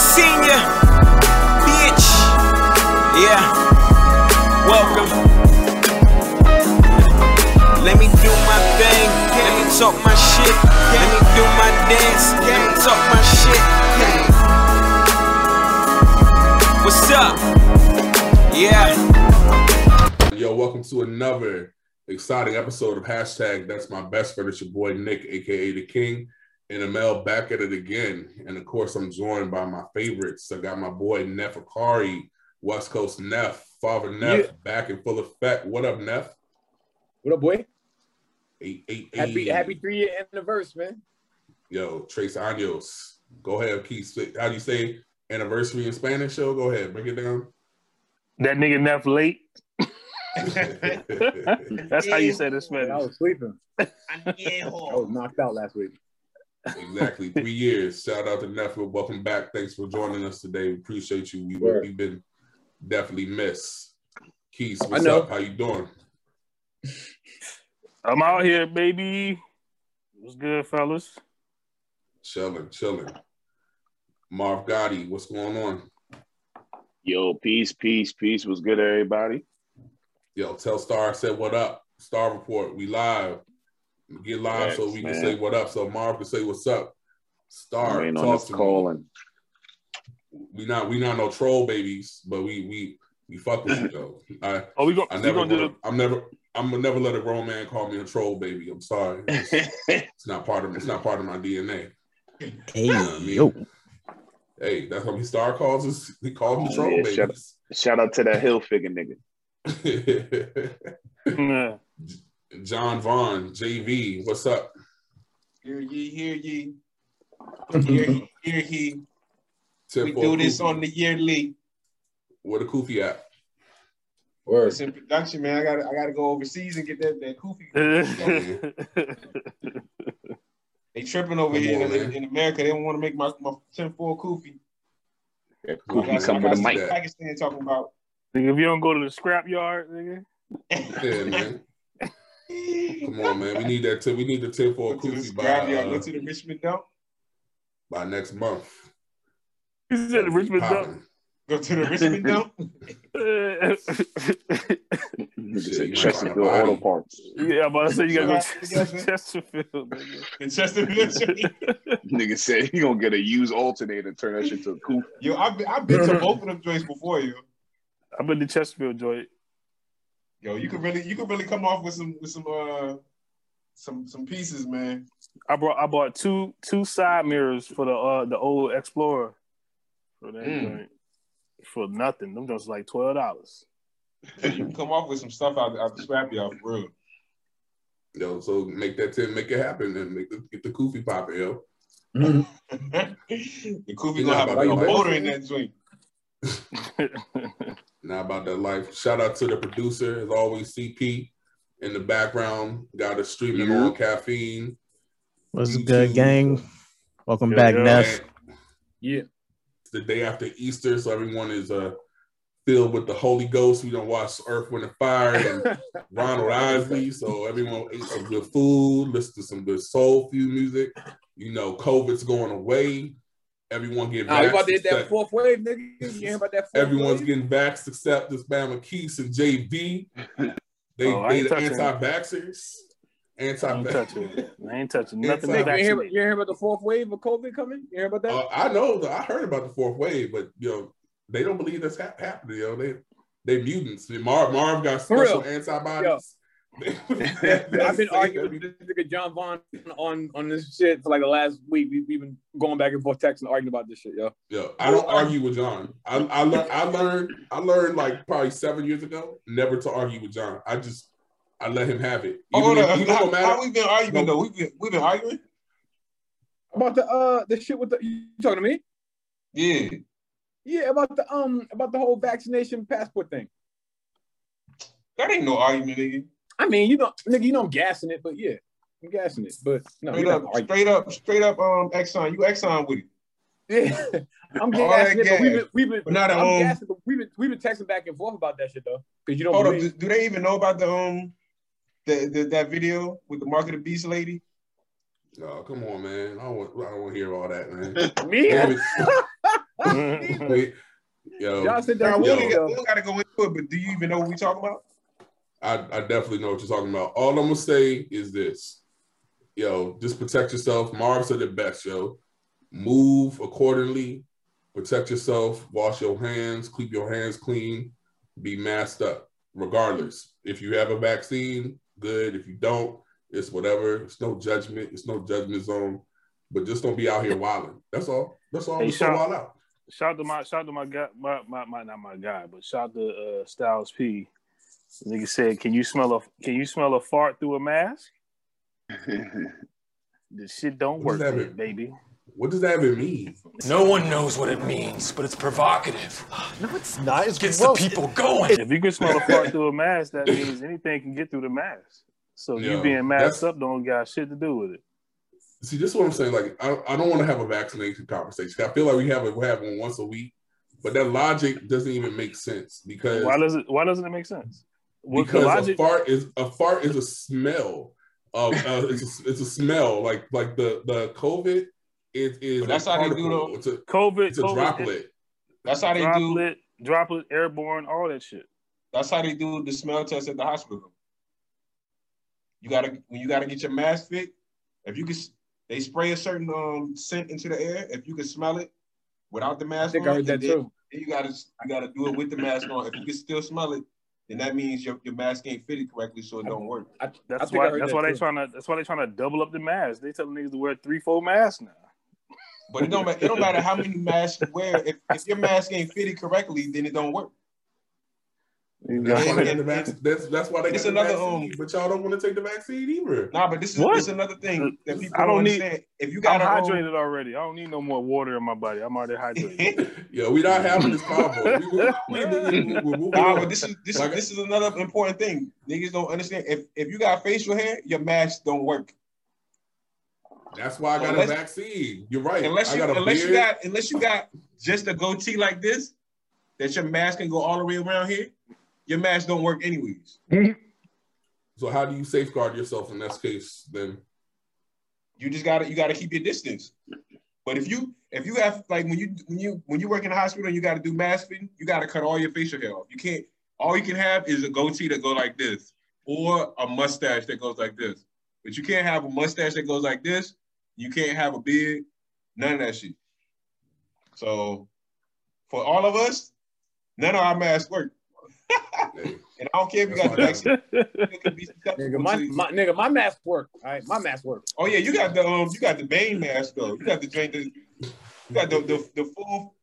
senior, bitch. Yeah, welcome. Let me do my thing. Let me talk my shit. Let me do my dance. Let me talk my shit. What's up? Yeah. Yo, welcome to another exciting episode of hashtag That's My Best Friend. It's your boy Nick, aka the King, and Amel back at it again. And of course, I'm joined by my favorites. I got my boy Neff Akari, West Coast Neff, Father Neff, Yeah. back in full effect. What up, Neff? What up, boy? Eight, eight, Happy eight. happy three year anniversary, man. Yo, Trace Años. Go ahead, Keith. How do you say anniversary in Spanish? Show. Go ahead, break it down. That nigga Neff late. That's how you say this, man. I was sleeping. I was knocked out last week. Exactly. Three years. Shout out to Neffel. Welcome back. Thanks for joining us today. We appreciate you. We, Word. we've been definitely missed. Keith, what's up? How you doing? I'm out here, baby. What's good, fellas? Chilling, chilling. Marv Gotti, what's going on? Yo, peace, peace, peace. Was good, everybody. Yo, tell Star I said what up. Star Report, we live. Get live so Thanks, we can say what up. So Marv can say what's up. Star, Waiting talk to call me. We not we not no troll babies, but we we we fuck with you though. I Oh, we go. I We never gonna do gonna, I'm never I'm gonna never let a grown man call me a troll baby. I'm sorry. It's, it's not part of it's not part of my DNA. Hey, You know I mean? yo. Hey, that's what he star calls us. He calls me Oh, troll yeah, shut babies. shout out to that hill figure nigga. the. John Vaughn, JV, what's up? Hear ye, hear ye. Hear he, hear he. Tip We for do this on the yearly. Where the Kufi at? Word. It's in production, man. I gotta I gotta go overseas and get that, that kufi. They tripping over Come here on, in, in America. They don't want to make my, my 10 4 kufi. That Kufi got, come I with a mic. Pakistan talking about. Nigga, if you don't go to the scrap yard, nigga. Yeah, man. Come on, man. We need that tip. We need the tip for a Go to the Kufi by, scrap uh, go to the Richmond dump. by next month. He said the Richmond dump. Go to the Richmond dump. Shit, Chesterfield might find a Auto. Parts. yeah, but I'm about to say you gotta go to to Chesterfield, nigga. In Chesterfield. Nigga said he gonna get a used alternator and turn that shit to a coupe. Yo, I've been, I've been to both of them joints before, you. I've been to Chesterfield joint. Yo, you could really you could really come off with some with some uh some some pieces, man. I brought I bought two two side mirrors for the uh the old Explorer for that Mm. for nothing. Them just like twelve dollars. You can come off with some stuff out, out the scrap yard for real. Yo, so make that tip, make it happen, and make the, get the Kufi popping, yo. the Kufi You gonna have a, about motor in that joint. Not about that life. Shout out to the producer, as always, CP in the background. Got us streaming Yeah. on caffeine. What's YouTube. good, gang? Welcome Yeah, back, yeah. Neff. Yeah. It's the day after Easter, so everyone is uh filled with the Holy Ghost. We don't watch Earth, Wind, and Fire and Ronald Isley, so everyone ate some good food, listened to some good soul food music. You know, COVID's going away. Everyone getting Nah, we vaxxed. about to that fourth wave, nigga. You hear about that fourth Everyone's wave? getting vaxxed except this Bama Keese and JV. They Oh, they the touching it. anti-vaxxers. I ain't Anti-vaxxers. touching it. I ain't touching nothing. Inside. Nick, you hear, you hear about the fourth wave of COVID coming? You hear about that? Uh, I know that I heard about the fourth wave, but you know they don't believe that's hap- happening. You know they they mutants. Marv Marv got special real. antibodies. I've been arguing with this nigga John Vaughn on, on this shit for like the last week. We, we've been going back and forth texting, arguing about this shit, yo. Yo, I don't argue with John. I, I learned I learned I learned like probably seven years ago never to argue with John. I just I let him have it. Oh, hold if- on. even How, no matter- how we been arguing though? We've been we've been arguing. About the uh the shit with the you talking to me? Yeah. Yeah, about the um about the whole vaccination passport thing. That ain't no argument, nigga. I mean, you know, nigga, you know I'm gassing it, but yeah, I'm gassing it. But no, Straight up, not straight up, straight up. Um, Exxon, you Exxon with it. Yeah, I'm All gassing that it, but we've been, we've been, But not I'm home. gassing, but we've been, we've been texting back and forth about that shit though, because you don't Hold up, believe. do, do they even know about the um the, the that video with the Market of Beast lady? No, come on, man. I don't want I don't want to hear all that, man. Me? Damn. Wait, yo, Y'all said Now, that. we Yo. don't we don't gotta go into it, but do you even know what we talking about? I, I definitely know what you're talking about. All I'm gonna say is this, yo, just protect yourself. Marv said it best, yo. Move accordingly, protect yourself, wash your hands, keep your hands clean, be masked up. Regardless, if you have a vaccine, good. If you don't, it's whatever. It's no judgment. It's no judgment zone. But just don't be out here wilding. That's all. That's all. Hey, just don't wild out. Shout to my shout to my guy, my, my, my not my guy, but shout to uh, Styles P. The nigga said, "Can you smell a Can you smell a fart through a mask? The shit don't What work, does that yet, mean? baby." What does that even mean? No one knows what it means, but it's provocative. No, it's not. It's Gets gross. the people going. If you can smell a fart through a mask, that means anything can get through the mask. So Yeah, you being masked up don't got shit to do with it. See, this is what I'm saying. Like, I, I don't want to have a vaccination conversation. I feel like we have it, we have one once a week, but that logic doesn't even make sense because Why does it Why doesn't it make sense? What because logic? a fart is a fart is a smell of uh, it's a, it's a smell like like the the COVID it is But that's a how they do particle. the- It's a COVID, it's a COVID, droplet. That's how they do. droplet, droplet, airborne, all that shit. That's how they do the smell test at the hospital. You gotta when you gotta get your mask fit. If you can, they spray a certain um scent into the air. If you can smell it without the I mask think on, I heard that then, too. then you gotta you gotta do it with the mask on. If you can still smell it, then that means your, your mask ain't fitted correctly, so it don't work. I, I That's I why. That's that why they trying to. That's why they trying to double up the mask. They telling niggas to wear three, four masks now. But it don't ma- it don't matter how many masks you wear. If, if your mask ain't fitted correctly, then it don't work. You That's got- why they got the vac- that's, that's why they It's got the another, vaccine, um, but y'all don't want to take the vaccine either. Nah, but this is What? this is another thing that people I don't don't need- understand. If you I'm got um, hydrated already. I don't need no more water in my body. I'm already hydrated. yeah, we not having this combo. We, we, we, Nah, but this is this Like- is this is another important thing. Niggas don't understand. If if you got facial hair, your mask don't work. That's why I got Unless- a vaccine. You're right. Unless I you got a unless beard. you got unless you got just a goatee like this, that your mask can go all the way around here. Your mask don't work anyways. Mm-hmm. So how do you safeguard yourself in this case then? You just gotta you gotta keep your distance. But if you if you have like when you when you when you work in a hospital and you gotta do mask fitting, you gotta cut all your facial hair off. You can't all you can have is a goatee that go like this or a mustache that goes like this. But you can't have a mustache that goes like this. You can't have a beard, none of that shit. So for all of us, none of our masks work. Hey, And I don't care if you got the That's vaccine. you can be susceptible Nigga, my, my nigga, my mask work. All right, my mask work. Oh yeah, you got the um, you got the Bane mask though. You got the drink, the, you got the the, the full.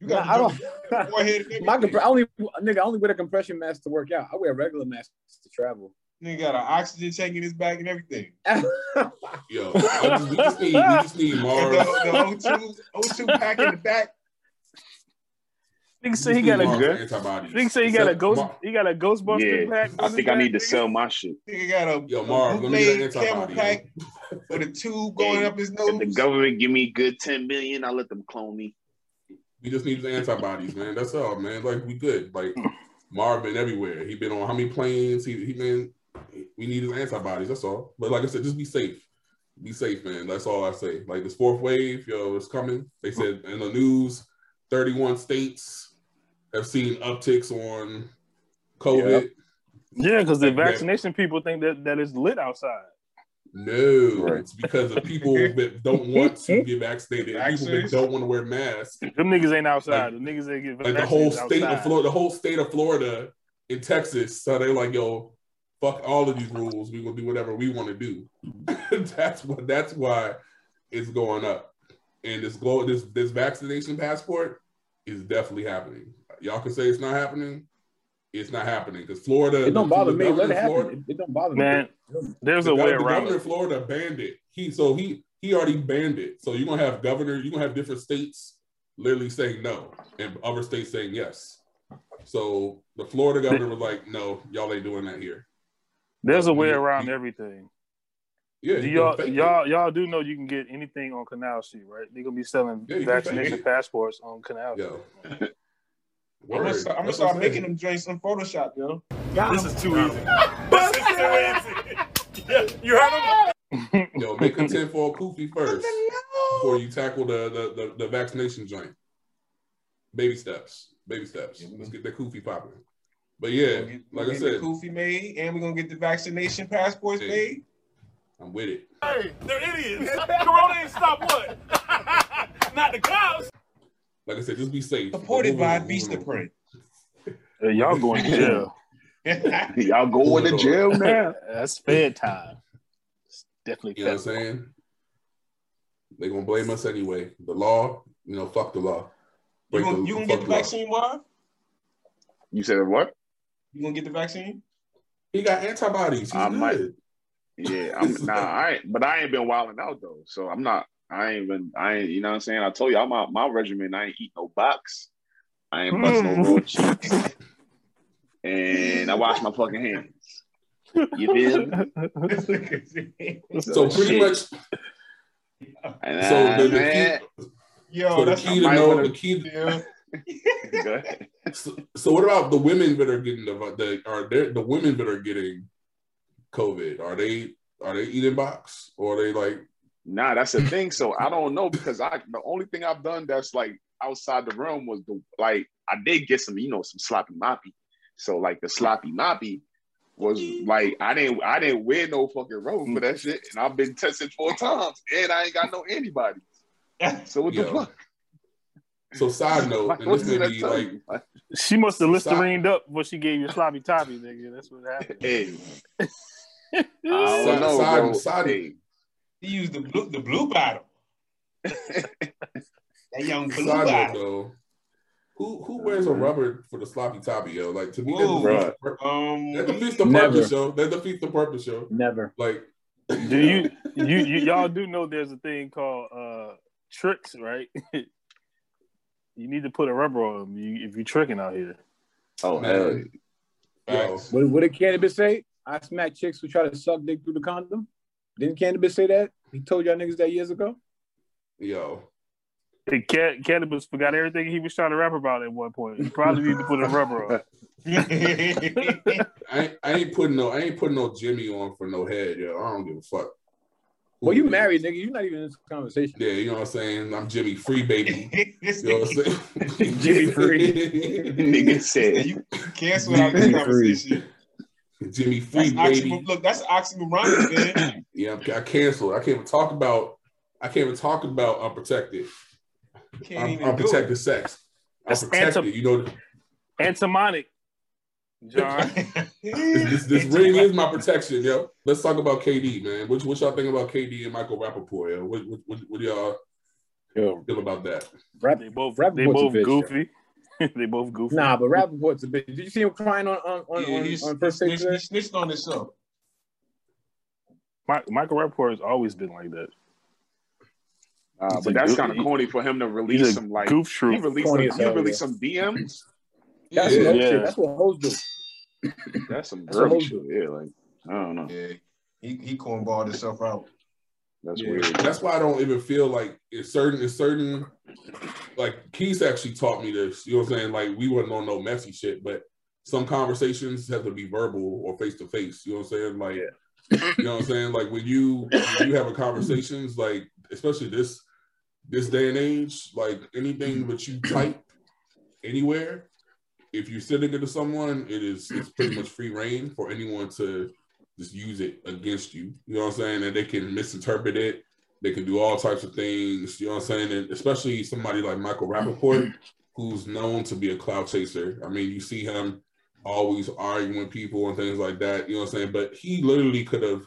You got Nah, I don't. the forehead. and My everything. compre- I only nigga, I only wear a compression mask to work out. I wear regular masks to travel. Nigga got an oxygen tank in his back and everything. yo, just, we just need we just need And Mars. the, the O2 O2 pack in the back. Nigga so he got a good. antibodies. Nigga say he got a ghost. He got a Ghostbuster Yeah, pack. I think I need to sell my shit. Nigga got a, Yo, a Marv, let me get an bootleg camel pack with a tube going Hey, up his If the government give me good 10 million, I'll let them clone me. We just need the antibodies, man. That's all, man. Like we good. Like Marv been everywhere. He been on how many planes? He he been. We need his antibodies. That's all. But like I said, just be safe. Be safe, man. That's all I say. Like this fourth wave, yo, it's coming. They said in the news, thirty-one states have seen upticks on COVID. Yeah, because the Like that. vaccination people think that that it's lit outside. No, Right. it's because of people that don't want to get vaccinated. and People that don't want to wear masks. Them niggas ain't outside. the niggas ain't get like the whole state outside. of Florida, the whole state of Florida in Texas. So they're like, yo, fuck all of these rules. We gonna do whatever we want to do. that's what. That's why it's going up. And this go this this vaccination passport is definitely happening. Y'all can say it's not happening. It's not happening because Florida. It don't bother me. Let it of happen. Florida- It, it don't bother Man, me. There's the, a way gov- the around governor of Florida banned it. He so he he already banned it. So you're gonna have governor, you're gonna have different states literally saying no and other states saying yes. So the Florida governor was like, no, y'all ain't doing that here. There's a way You- around you- everything. Yeah, Do you y'all, it. y'all, y'all do know you can get anything on Canal Street, right? They're gonna be selling Yeah, you can fake vaccination passports on Canal Street. Yo. I'm gonna start, I'm gonna start making them drinks in Photoshop, yo. This is too easy. this is too easy. Yeah, you heard him? Yo, make a 10 for a kufi first before you tackle the, the, the, the vaccination joint. baby steps, baby steps. Yeah, we Let's get the kufi popping. But yeah, We're get- like we're I said, the Kufi made, and we're gonna get the vaccination passports Hey. made. I'm with it. Hey, they're idiots. Corona ain't stop what? Not the cops. Like I said, just be safe. Supported by on, moving on. Vistaprint. Hey, y'all going to jail. Y'all going to jail now? That's fair time. It's definitely You know what I'm saying? They gonna blame us anyway. The law, you know, fuck the law. You Break gonna, the- you gonna get the law. vaccine, Why? You said what? You gonna get the vaccine? He got antibodies. He's I good. might- Yeah, I'm nah, I ain't, but I ain't been wilding out though. So I'm not I ain't been I ain't you know what I'm saying? I told you I'm my, my regimen, I ain't eat no box. I ain't bust no hmm. raw cheeks. And I wash my fucking hands. You feel me? So pretty Shit. much. And, So the, the key, Yo, so the key to know wanna- the key. yeah. go. So, so what about the women that are getting the the are there the women that are getting COVID? Are they are they eating box or are they like Nah, that's the thing. So I don't know because I the only thing I've done that's like outside the realm was the like I did get some, you know, some sloppy moppy. So like the sloppy moppy was like I didn't I didn't wear no fucking rubber for that shit, and I've been tested four times, and I ain't got no antibodies. So what the fuck? so? Side note, Like, and this may be tell like She must have Stop. Listerine'd up before she gave you a sloppy toppy, nigga. That's what happened. hey, I don't know, side- bro. side- Hey, He used the blue the blue bottle. That young blue side bottle. though. Who who wears a rubber for the sloppy toppy, yo? Like to me, that Whoa, defeats, the Um, that defeats the Never. purpose, yo. That defeats the purpose, yo. Never. Like, Do you, you, you, y'all do know there's a thing called uh tricks, right? you need to put a rubber on them you, if you're tricking out here. oh hell, yo, Facts. What, what did Canibus say? I smack chicks who try to suck dick through the condom. Didn't Canibus say that? He told y'all niggas that years ago. yo, Hey, Can- Canibus forgot everything he was trying to rap about at one point. You probably need to put a rubber on. I ain't, I ain't putting no I ain't putting no Jimmy on for no head, yo. I don't give a fuck. Well, you married, nigga. You're not even in this conversation. Yeah, you know what I'm saying. I'm Jimmy Free, baby. You know what I'm saying? Jimmy Free. nigga said. you cancel out this conversation. Jimmy Free, That's baby. oxymoron. Look, that's oxymoron, man. Yeah, I'm- I canceled. I can't even talk about. I can't even talk about unprotected. Can't Un- even do unprotected it. sex. That's Unprotected. anti- You know, Antimonic, John. this, this, this ring is my protection, yo. Let's talk about KD, man. What, what y'all think about KD and Michael Rapaport, yo? What, what, what, what do y'all Yo, feel about that? rap, They both Rapaport's they a both bitch, goofy. they both goofy. Nah, but Rapaport's a bitch. Did you see him crying on on on, Yeah, on, he's, on first he, take he today? snitched on himself. Mi- Michael Rappaport has always been like that. Uh, He's but that's kind of corny for him to He's release a some like goof he troop. released some, as he released yeah. some DMs. That's Yeah. Yeah. That's what hoes do. That's some That's a whole girly shit. Yeah, like I don't know. Yeah, he he cornballed himself out. That's Yeah, weird. that's why I don't even feel like it's certain. It's certain. Like Keith actually taught me this. You know what I'm saying? Like we wouldn't on no messy shit, but some conversations have to be verbal or face to face. You know what I'm saying? Like, you know what I'm saying? Like when you when you have a conversations, like especially this this day and age, like anything that you type anywhere, if you're sending it to someone, it is it's pretty much free reign for anyone to just use it against you. You know what I'm saying? And they can misinterpret it. They can do all types of things. You know what I'm saying? And especially somebody like Michael Rapaport, who's known to be a cloud chaser. I mean, you see him always arguing with people and things like that. You know what I'm saying? But he literally could have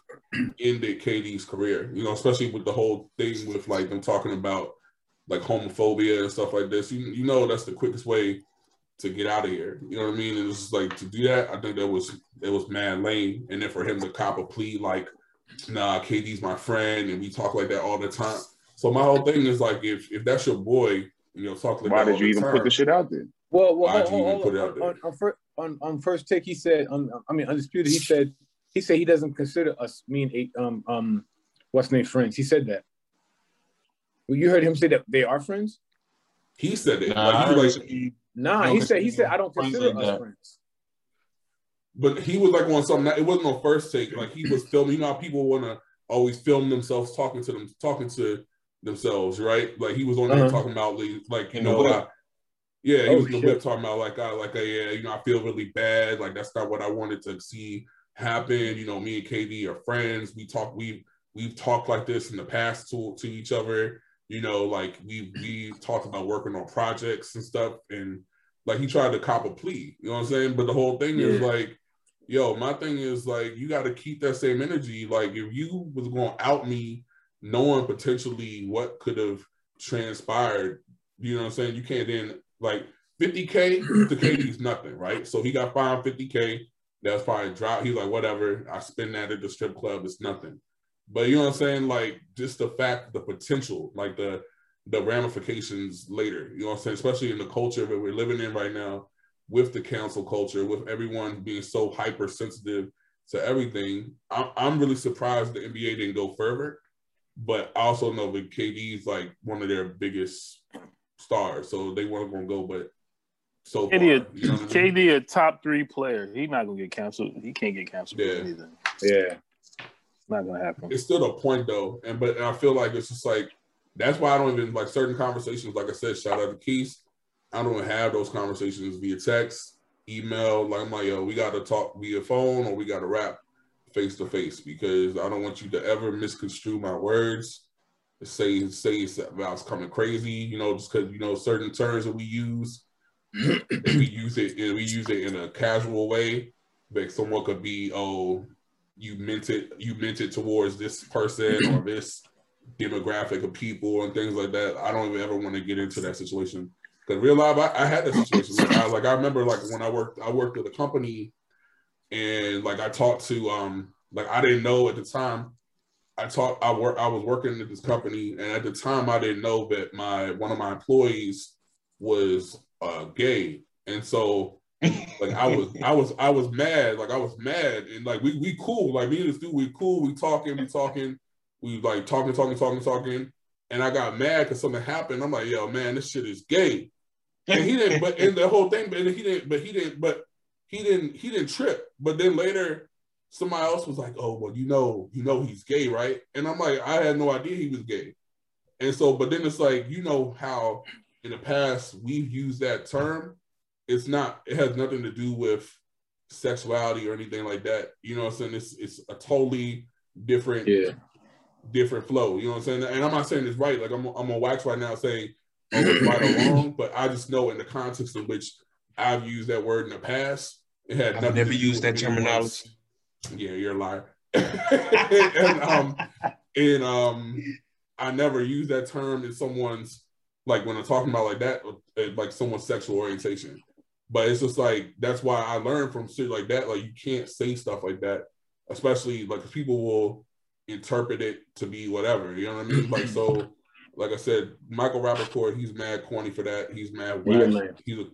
ended KD's career. You know, especially with the whole thing with like them talking about like homophobia and stuff like this. You, you know, that's the quickest way to get out of here. You know what I mean? And it's like to do that, I think that was it was mad lame. And then for him to cop a plea like, nah, KD's my friend, and we talk like that all the time. So my whole thing is like if if that's your boy, you know, talk like Why that did all you the even time, put the shit out there? Well, well, Why'd hold, you even put it out there? on, on, fir- on, on first take, he said, on, I mean, undisputed, he said, he said he doesn't consider us mean eight, um, um, what's name friends. He said that. Well, you heard him say that they are friends. He said it. Nah, like, he heard like, he- Nah, No, he said he said I don't consider like us that. friends. but he was like on something. It wasn't on first take. Like he was filming. You know how people want to always film themselves talking to them, talking to themselves, right? Like he was on there Uh-huh. talking about like, like you know, whip. I, Yeah, he Oh, was in the whip talking about like, I like, uh, yeah, you know, I feel really bad. Like that's not what I wanted to see happen. You know, me and KD are friends. We talk, We've we've talked like this in the past to to each other. You know, like we we talked about working on projects and stuff, and like he tried to cop a plea. You know what I'm saying? But the whole thing is like, yo, my thing is like, you got to keep that same energy. Like if you was going to out me, knowing potentially what could have transpired, you know what I'm saying? You can't then like 50k to KD is nothing, right? So he got fined 50k. That's probably drop. He's like, whatever. I spend that at the strip club. It's nothing. But you know what I'm saying? Like just the fact, the potential, like the the ramifications later. You know what I'm saying? Especially in the culture that we're living in right now, with the cancel culture, with everyone being so hypersensitive to everything. I'm, I'm really surprised the NBA didn't go further. But I also know that KD's like one of their biggest stars, so they weren't going to go. But so far, KD, a, you know what I mean? KD, a top three player. He's not gonna get canceled. He can't get canceled Yeah. for anything. Yeah. It's not gonna happen. it's still a point though, and but I feel like it's just like that's why I don't even like certain conversations. Like I said, shout out to Keith. I don't have those conversations via text, email. Like I'm like, yo, we got to talk via phone or we got to rap face to face because I don't want you to ever misconstrue my words. Say say it's about it's coming crazy, you know, just because you know certain terms that we use, and we use it and we use it in a casual way. Like someone could be, oh, you meant it, you meant it towards this person or this demographic of people and things like that. I don't even ever want to get into that situation. Because real life, I, I had that situation. Like I, like I remember, like when I worked, I worked at a company, and like I talked to, um, like I didn't know at the time. I talked, I work, I was working at this company, and at the time, I didn't know that my one of my employees was uh, gay, and so like I was, I was, I was mad. Like I was mad, and like we we cool. Like me and this dude, we cool. We talking, we talking, we like talking, talking, talking, talking. And I got mad because something happened. I'm like, yo, man, this shit is gay. And he didn't, but and the whole thing, but he didn't, but he didn't, but he didn't, he didn't trip. But then later, somebody else was like, oh, well, you know, you know, he's gay, right? And I'm like, I had no idea he was gay. And so, but then it's like, you know how in the past we've used that term. It's not, it has nothing to do with sexuality or anything like that. You know what I'm saying? It's it's a totally different Yeah. different flow. You know what I'm saying? And I'm not saying it's right. Like I'm I'm on wax right now saying oh, right or wrong, but I just know in the context in which I've used that word in the past, it had I've never used that terminology. Yeah, you're a liar. and um and um I never use that term in someone's like when I'm talking about like that, uh, like someone's sexual orientation. But it's just like that's why I learned from shit like that. Like you can't say stuff like that, especially like 'cause people will interpret it to be whatever. You know what I mean? Like so, like I said, Michael Rapaport, he's mad corny for that. He's mad Yeah, whack. man. He's a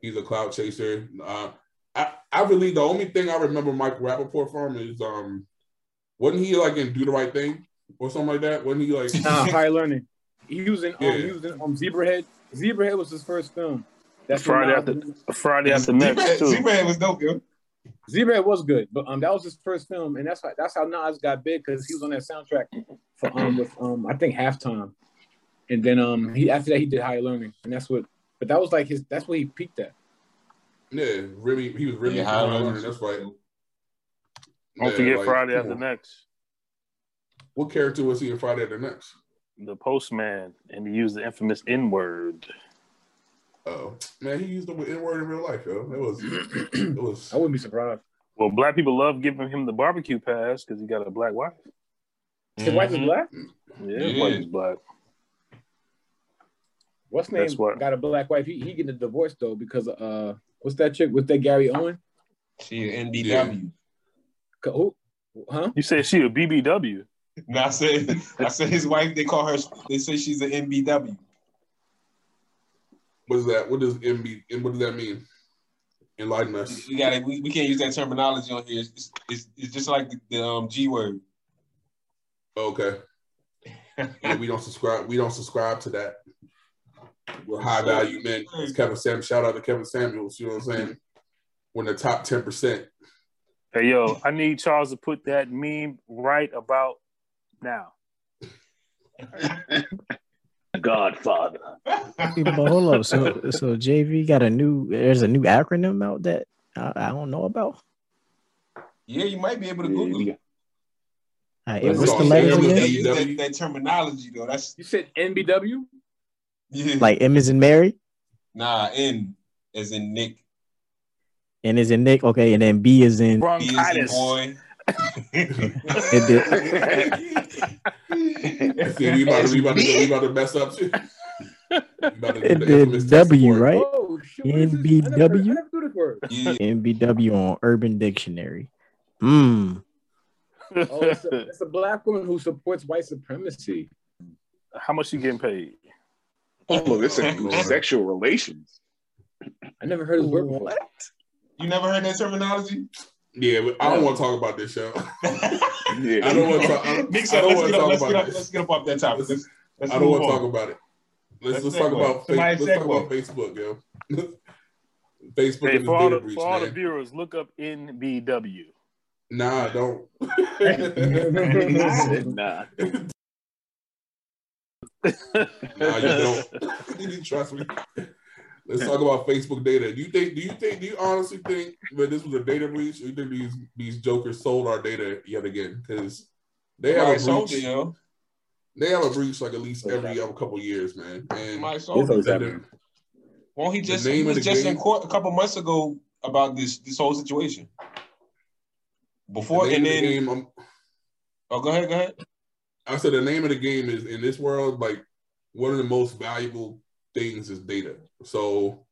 he's a cloud chaser. Uh, I I really the only thing I remember Michael Rapaport from is um wasn't he like in Do the Right Thing or something like that? Wasn't he like Nah, high learning. He was in um, Yeah. he was in um Zebrahead. Zebrahead was his first film. That's Friday after Nas- Friday after next Zebrahead too. Zebrahead was dope, yo. Zebrahead was good, but um that was his first film, and that's how that's how Nas got big because he was on that soundtrack for um with um I think halftime, and then um he after that he did higher learning, and that's what. But that was like his. That's what he peaked at. yeah, Remy he was really Yeah, High High Learning. Learning, that's right. Don't Yeah, forget like, Friday after on. next. What character was he in Friday the next? The postman, and he used the infamous N word. Oh man, he used the N word in real life, yo. It was it was I wouldn't be surprised. Well, black people love giving him the barbecue pass because he got a black wife. His wife is Mhm. black. Yeah, his Yeah. wife is black. What's name what- got a black wife? He he getting a divorce though because uh what's that chick? What's that Gary Owen? She an NBW. Co- Who? Huh? You said she a BBW. No, I said I said his wife. They call her. They say she's an NBW. What is that? What does MB and what does that mean? Enlighten us. We got to we, we can't use that terminology on here. It's, it's, it's just like the, the um, G word. Okay. Yeah, we don't subscribe. We don't subscribe to that. We're high value men. It's Kevin Sam. Shout out to Kevin Samuels. You know what I'm saying? We're in the top ten percent. Hey yo, I need Charles to put that meme right about now. Godfather. But hold up, so so JV got a new. There's a new acronym out that I, I don't know about. Yeah, you might be able to Google it. Uh, What's what's the called? letters Share again? that, that terminology though. That's You said NBW? yeah. Like M is in Mary, nah, N is in Nick. N is in Nick. Okay, and then B is in. B as in boy. It did. See, we about to, we about to, we about to mess up too. We about to do It did W, right? Oh, shit. what is this? I never, heard- NBW? I never knew this word. yeah. NBW on Urban Dictionary. Hmm. Oh, it's a, it's a black woman who supports white supremacy. How much you getting paid? Oh, this Oh, is sexual relations. I never heard this word before. What? You never heard that terminology? Yeah, but I don't want to talk about this show. Yeah. I don't want to. Talk, I, Nick I don't want to talk let's about get up, this. let's get up off that topic. Let's, let's I don't want to talk about it. Let's Let's let's talk about Somebody Facebook. Let's talk about Facebook, yo. Facebook Hey, and for the all data the, breach, for all the viewers, look up NBW. Nah, don't. nah. nah, you don't. trust me. Let's talk about Facebook data. Do you think? Do you think? Do you honestly think that this was a data breach? Or you think these these jokers sold our data yet again? Because they have Somebody a breach. it. They have a breach like at least every other couple years, man. And Somebody This sold it. always and happening. Won't he just he was the just in court a couple months ago about this this whole situation. Before name and of the then game, oh go ahead, go ahead. I said the name of the game is in this world, like one of the most valuable things is data. So,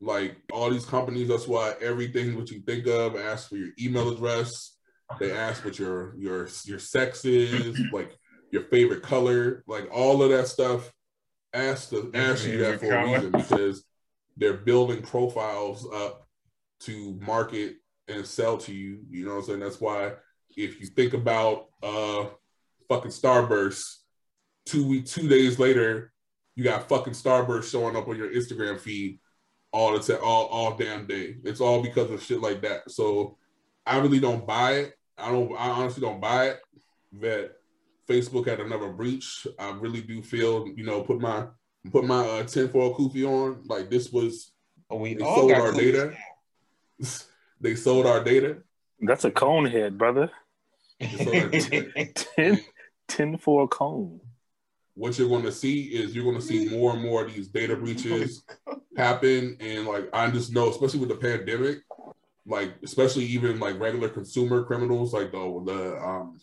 like all these companies, that's why everything what you think of asks for your email address. They ask what your your your sex is, like your favorite color, like all of that stuff. Ask the ask you that for a reason because they're building profiles up to market and sell to you. You know what I'm saying? That's why if you think about uh fucking Starburst, two week two days later, you got fucking Starburst showing up on your Instagram feed all the time, all, all damn day. It's all because of shit like that. So I really don't buy it. I don't I honestly don't buy it that Facebook had another breach. I really do feel, you know, put my put my uh, tinfoil kufi on. Like this was Oh, we they all sold got our data. they sold our data. That's a cone head, brother. They sold our Ten, ten for a cone. What you're going to see is you're going to see more and more of these data breaches happen. And like i just know especially with the pandemic like especially even like regular consumer criminals like the the um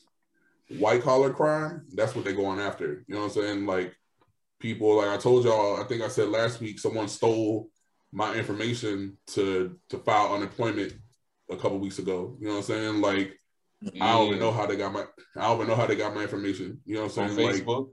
white collar crime that's what they're going after. You know what i'm saying? Like people like i told y'all i think i said last week someone stole my information to to file unemployment a couple weeks ago. You know what i'm saying? Like i don't even know how they got my i don't even know how they got my information. You know what i'm on saying? Like Facebook.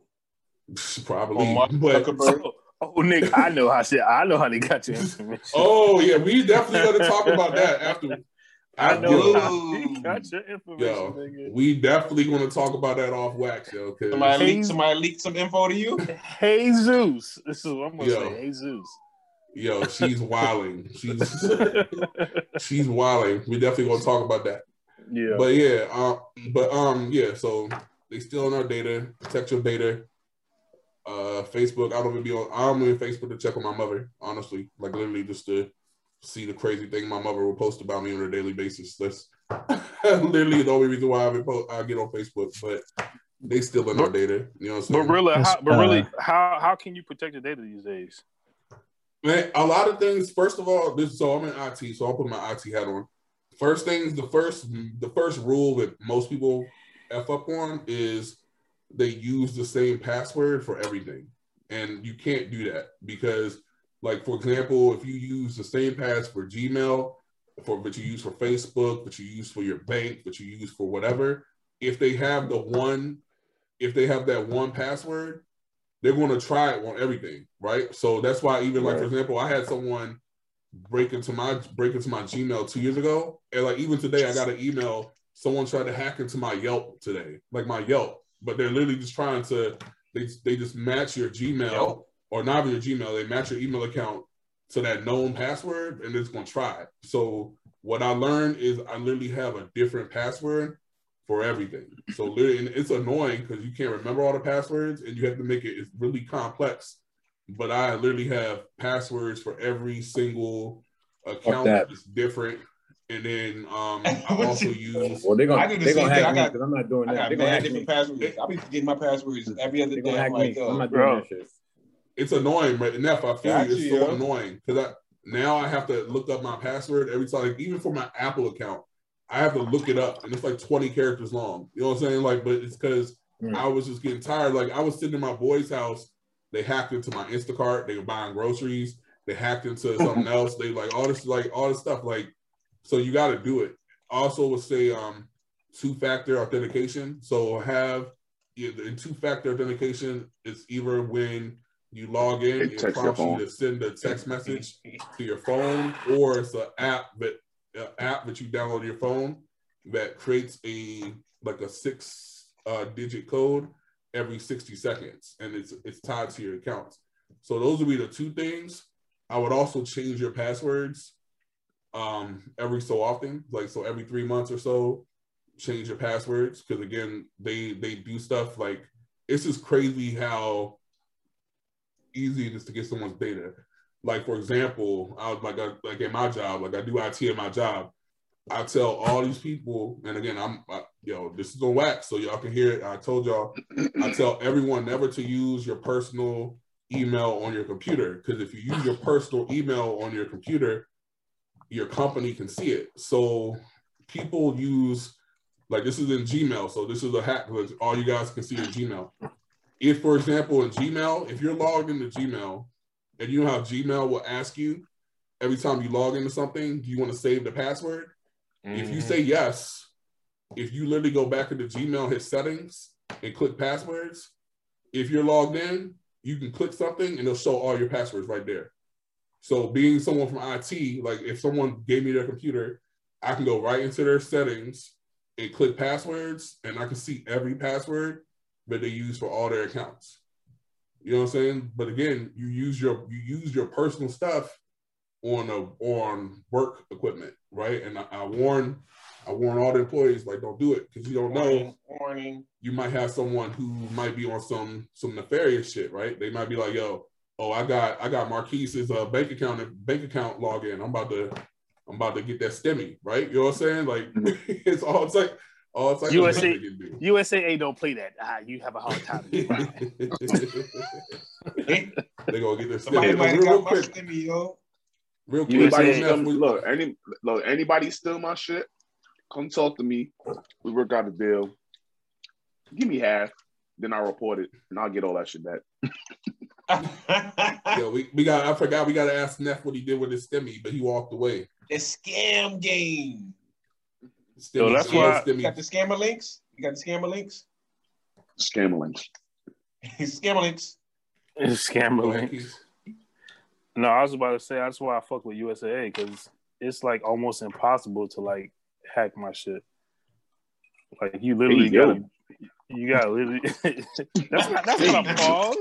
Probably, On Mark but Zuckerberg. Oh, oh, Nick, I know how shit. I know how they got your information. oh yeah, we definitely got to talk about that after. I know yo, how they got your information. yo, nigga. we definitely going to talk about that off wax, yo. 'cause- Somebody Hey. leaked somebody leaked some info to you. Hey Zeus. This is what I'm gonna Yo. say. Hey Zeus. yo, she's wilding. She's she's wilding. We definitely going to talk about that. yeah. But yeah, um, but um, yeah. So they stealing our data, protect your data. Uh, Facebook. I don't even be on. I'm on Facebook to check on my mother. Honestly, like literally just to see the crazy thing my mother will post about me on a daily basis. That's literally the only reason why I, po- I get on Facebook. But they stealing our data. You know what I'm saying? but saying? really, how, but really, how how can you protect your data these days? Man, a lot of things. First of all, this so I'm in IT, so I'll put my IT hat on. First things, the first the first rule that most people f up on is they use the same password for everything, and you can't do that because, like for example, if you use the same pass for Gmail, for that you use for Facebook, that you use for your bank, that you use for whatever, if they have the one, if they have that one password, they're going to try it on everything, right? So that's why even like for example, I had someone break into my break into my Gmail two years ago, and like even today, I got an email. Someone tried to hack into my Yelp today, like my Yelp, but they're literally just trying to they they just match your Gmail Yelp? or not even your Gmail, they match your email account to that known password, and it's going to try. it. So what I learned is I literally have a different password for everything. So literally, and it's annoying because you can't remember all the passwords, and you have to make it. It's really complex. But I literally have passwords for every single account that. that's different. And then um, I What also you- use Well, they're I gonna do the they're same gonna thing. I got because I'm not doing that. I that. got They're gonna mad different passwords. I be forgetting my passwords every other They're day. I'm like, me. yo, I'm not doing that shit. it's annoying, but enough. I feel you. It's you, so yo. annoying because I now I have to look up my password every time. Like, even for my Apple account, I have to look it up, and it's like twenty characters long. You know what I'm saying? Like, but it's because Mm. I was just getting tired. Like, I was sitting in my boy's house. They hacked into my Instacart. They were buying groceries. They hacked into something else. They like all this, like all this stuff. Like, so you got to do it. Also, would say um, two factor authentication. So have in two factor authentication is either when you log in, It it, prompts you to send a text message to your phone, or it's an app that uh, app that you download on your phone that creates a like a six uh, digit code every 60 seconds, and it's it's tied to your accounts. So those would be the two things. I would also change your passwords um, every so often, like so every three months or so, change your passwords because again, they they do stuff like it's just crazy how easy it is to get someone's data. Like for example, I was like I, like in my job, like I do IT in my job. I tell all these people, and again, I'm I, yo, this is on wax, so y'all can hear it. I told y'all, I tell everyone never to use your personal email on your computer because if you use your personal email on your computer, your company can see it. So people use like this is in Gmail, so this is a hack. because All you guys can see in Gmail. If, for example, in Gmail, if you're logged into Gmail, and you know how Gmail will ask you every time you log into something, do you want to save the password? If you mm-hmm. say yes, if you literally go back into Gmail, hit settings, and click passwords, if you're logged in, you can click something and it'll show all your passwords right there. So being someone from IT, like if someone gave me their computer, I can go right into their settings and click passwords, and I can see every password that they use for all their accounts. You know what I'm saying? But again, you use your you use your personal stuff on a on work equipment, right? And I, I warn I warn all the employees like don't do it because you don't know warning, warning. you might have someone who might be on some some nefarious shit, right? They might be like, "Yo, oh, I got I got Marquise's uh, bank account bank account login. I'm about to I'm about to get that stimmy, right? You know what I'm saying? Like it's all it's like all it's like USA they can do. USAA don't play that. Ah, you have a hard time. they gonna get their Somebody stimmy. might have Real got my quick, stimmy, yo. real quick. Anybody USA- steal, Neff, we- look, any look, anybody steal my shit? Come talk to me. We work out a deal. Give me half, then I'll report it, and I'll get all that shit back. Yo, we, we got I forgot we gotta ask Neff what he did with his stimmy, but he walked away. the scam game. Stimmy, Yo, that's why- You got the scammer links? You got the scammer links? Scammer links. scammer links. Scammer Go ahead, link. Keith. No, I was about to say that's why I fuck with USAA because it's like almost impossible to like hack my shit. Like you literally There you gotta, you gotta literally. that's not that's not a pause.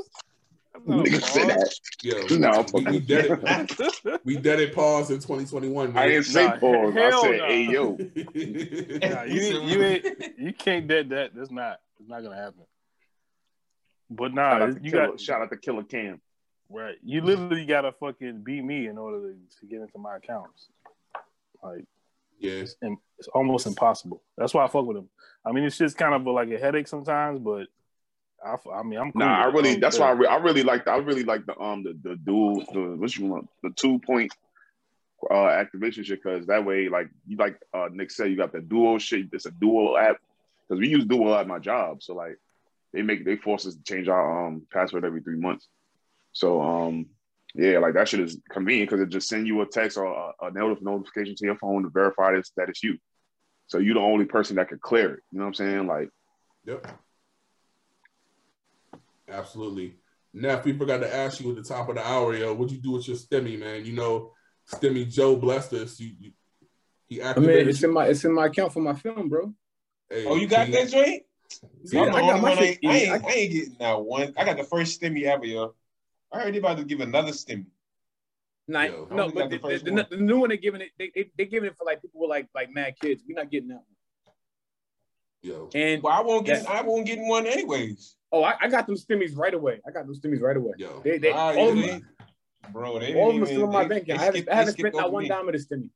That's Nigga a that. Yo, No, we, we dead it. We dead it pause in 2021. I Man. didn't say Nah, pause. I hell said, nah. hey yo. Nah, you ain't- you ain't you can't dead that. That's not it's not gonna happen. But Shout nah, out, to you Killer, got shout out to Killer Cam. right. You literally gotta fucking beat me in order to, to get into my accounts. Like yes, and it's almost impossible. That's why I fuck with him. I mean, it's just kind of like a headache sometimes, but I, f- I mean, I'm cool Nah, I with it. really. That's yeah. why I, re- I really like. The, I really like the um the the dual the what you want the two point uh activation shit because that way like you like uh Nick said you got the dual shit. It's a dual app because we use Duo at my job. So like they make they force us to change our um password every three months. So um yeah, like that shit is convenient because it just send you a text or a, a notification to your phone to verify this that it's you. So you're the only person that could clear it. You know what I'm saying? Like yep, absolutely. Neff, we forgot to ask you at the top of the hour, yo, what'd you do with your stimmy, man? You know, stimmy Joe blessed us. You, you he I mean, activated. it's in my it's in my account for my film, bro. Hey, Oh, you got he- that joint? See, I'm I got my. I ain't, I, ain't, I- I ain't getting that one. I got the first stimmy ever, yo. I heard they about to give another stimmy. Nah, Yo. no, but got the, the the, the, new one they're giving it, they, they they giving it for like people with like like mad kids. We're not getting that one. Yo, And Well, I won't get Yeah. I won't get one anyways. Oh, I, I got them stimmies right away. I got those stimmies right away. yo, They, they, all, of yeah, them, bro, they all of them still in my bank account. I haven't, skipped- I haven't spent skipped not over one me. dime of the stimmy.